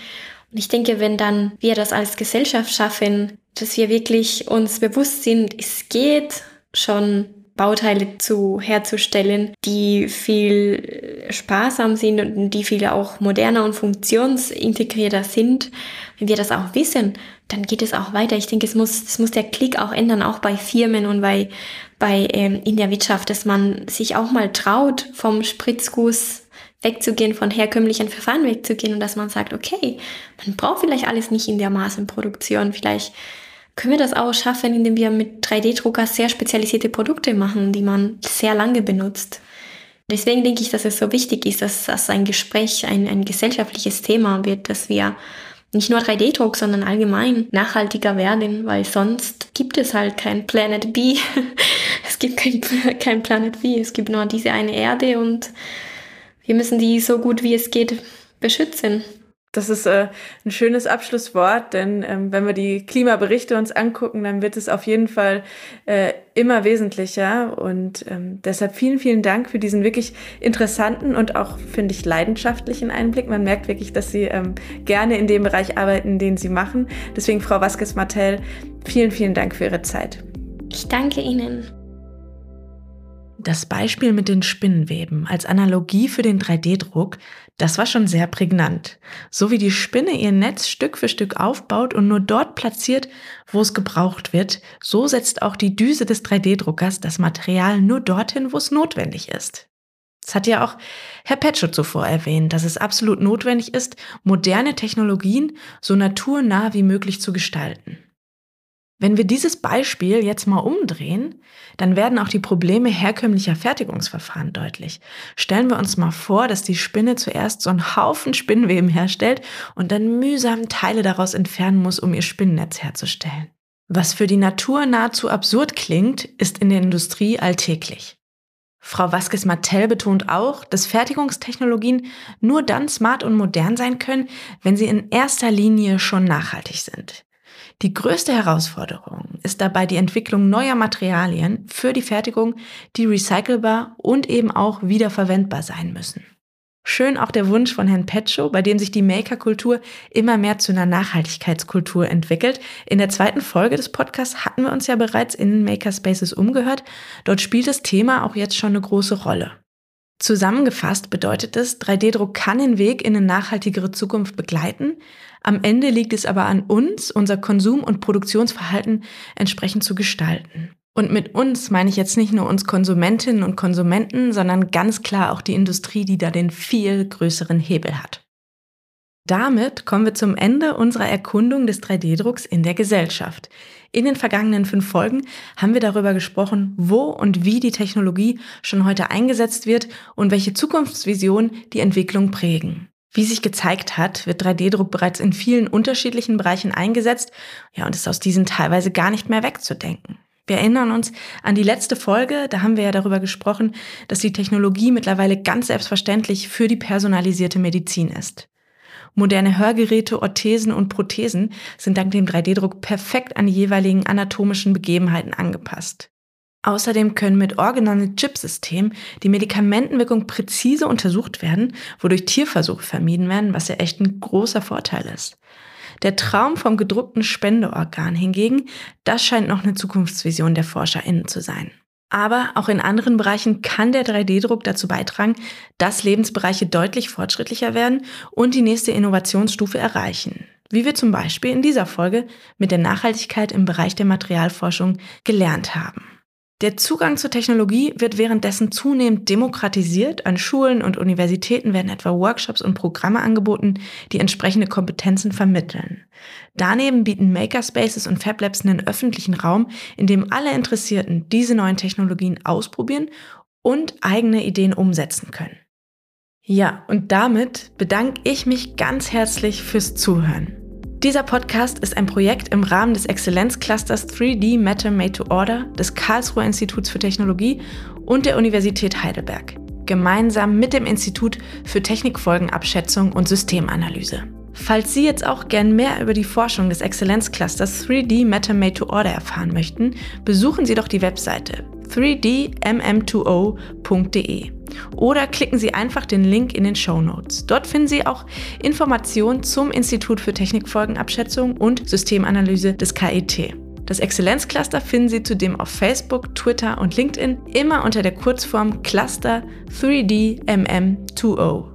C: Und ich denke, wenn dann wir das als Gesellschaft schaffen, dass wir wirklich uns bewusst sind, es geht schon Bauteile zu herzustellen, die viel sparsam sind und die viel auch moderner und funktionsintegrierter sind. Wenn wir das auch wissen, dann geht es auch weiter. Ich denke, es muss, es muss der Klick auch ändern, auch bei Firmen und bei, bei ähm, in der Wirtschaft, dass man sich auch mal traut, vom Spritzguss wegzugehen, von herkömmlichen Verfahren wegzugehen und dass man sagt, okay, man braucht vielleicht alles nicht in der Massenproduktion, vielleicht können wir das auch schaffen, indem wir mit 3D-Drucker sehr spezialisierte Produkte machen, die man sehr lange benutzt. Deswegen denke ich, dass es so wichtig ist, dass das ein Gespräch, ein, ein gesellschaftliches Thema wird, dass wir nicht nur 3D-Druck, sondern allgemein nachhaltiger werden, weil sonst gibt es halt kein Planet B. es gibt kein, kein Planet B, es gibt nur diese eine Erde und wir müssen die so gut wie es geht beschützen.
A: Das ist äh, ein schönes Abschlusswort, denn ähm, wenn wir die Klimaberichte uns angucken, dann wird es auf jeden Fall äh, immer wesentlicher. Und ähm, deshalb vielen, vielen Dank für diesen wirklich interessanten und auch, finde ich, leidenschaftlichen Einblick. Man merkt wirklich, dass Sie ähm, gerne in dem Bereich arbeiten, den Sie machen. Deswegen, Frau Vasquez-Martel, vielen, vielen Dank für Ihre Zeit.
C: Ich danke Ihnen.
A: Das Beispiel mit den Spinnenweben als Analogie für den 3D-Druck, das war schon sehr prägnant. So wie die Spinne ihr Netz Stück für Stück aufbaut und nur dort platziert, wo es gebraucht wird, so setzt auch die Düse des 3D-Druckers das Material nur dorthin, wo es notwendig ist. Das hat ja auch Herr Petschow zuvor erwähnt, dass es absolut notwendig ist, moderne Technologien so naturnah wie möglich zu gestalten. Wenn wir dieses Beispiel jetzt mal umdrehen, dann werden auch die Probleme herkömmlicher Fertigungsverfahren deutlich. Stellen wir uns mal vor, dass die Spinne zuerst so einen Haufen Spinnweben herstellt und dann mühsam Teile daraus entfernen muss, um ihr Spinnennetz herzustellen. Was für die Natur nahezu absurd klingt, ist in der Industrie alltäglich. Frau Vasquez-Martel betont auch, dass Fertigungstechnologien nur dann smart und modern sein können, wenn sie in erster Linie schon nachhaltig sind. Die größte Herausforderung ist dabei die Entwicklung neuer Materialien für die Fertigung, die recycelbar und eben auch wiederverwendbar sein müssen. Schön auch der Wunsch von Herrn Petschow, bei dem sich die Maker-Kultur immer mehr zu einer Nachhaltigkeitskultur entwickelt. In der zweiten Folge des Podcasts hatten wir uns ja bereits in Makerspaces umgehört. Dort spielt das Thema auch jetzt schon eine große Rolle. Zusammengefasst bedeutet es, 3D-Druck kann den Weg in eine nachhaltigere Zukunft begleiten, am Ende liegt es aber an uns, unser Konsum- und Produktionsverhalten entsprechend zu gestalten. Und mit uns meine ich jetzt nicht nur uns Konsumentinnen und Konsumenten, sondern ganz klar auch die Industrie, die da den viel größeren Hebel hat. Damit kommen wir zum Ende unserer Erkundung des 3D-Drucks in der Gesellschaft. In den vergangenen fünf Folgen haben wir darüber gesprochen, wo und wie die Technologie schon heute eingesetzt wird und welche Zukunftsvisionen die Entwicklung prägen. Wie sich gezeigt hat, wird 3D-Druck bereits in vielen unterschiedlichen Bereichen eingesetzt, ja, und ist aus diesen teilweise gar nicht mehr wegzudenken. Wir erinnern uns an die letzte Folge, da haben wir ja darüber gesprochen, dass die Technologie mittlerweile ganz selbstverständlich für die personalisierte Medizin ist. Moderne Hörgeräte, Orthesen und Prothesen sind dank dem 3D-Druck perfekt an die jeweiligen anatomischen Begebenheiten angepasst. Außerdem können mit Organon-Chip-System die Medikamentenwirkung präzise untersucht werden, wodurch Tierversuche vermieden werden, was ja echt ein großer Vorteil ist. Der Traum vom gedruckten Spendeorgan hingegen, das scheint noch eine Zukunftsvision der ForscherInnen zu sein. Aber auch in anderen Bereichen kann der 3D-Druck dazu beitragen, dass Lebensbereiche deutlich fortschrittlicher werden und die nächste Innovationsstufe erreichen. Wie wir zum Beispiel in dieser Folge mit der Nachhaltigkeit im Bereich der Materialforschung gelernt haben. Der Zugang zur Technologie wird währenddessen zunehmend demokratisiert. An Schulen und Universitäten werden etwa Workshops und Programme angeboten, die entsprechende Kompetenzen vermitteln. Daneben bieten Makerspaces und Fablabs einen öffentlichen Raum, in dem alle Interessierten diese neuen Technologien ausprobieren und eigene Ideen umsetzen können. Ja, und damit bedanke ich mich ganz herzlich fürs Zuhören. Dieser Podcast ist ein Projekt im Rahmen des Exzellenzclusters 3D Matter Made to Order des Karlsruher Instituts für Technologie und der Universität Heidelberg, gemeinsam mit dem Institut für Technikfolgenabschätzung und Systemanalyse. Falls Sie jetzt auch gern mehr über die Forschung des Exzellenzclusters 3D Matter Made to Order erfahren möchten, besuchen Sie doch die Webseite 3dmm2o.de oder klicken Sie einfach den Link in den Show Notes. Dort finden Sie auch Informationen zum Institut für Technikfolgenabschätzung und Systemanalyse des KIT. Das Exzellenzcluster finden Sie zudem auf Facebook, Twitter und LinkedIn immer unter der Kurzform Cluster 3DMM2O.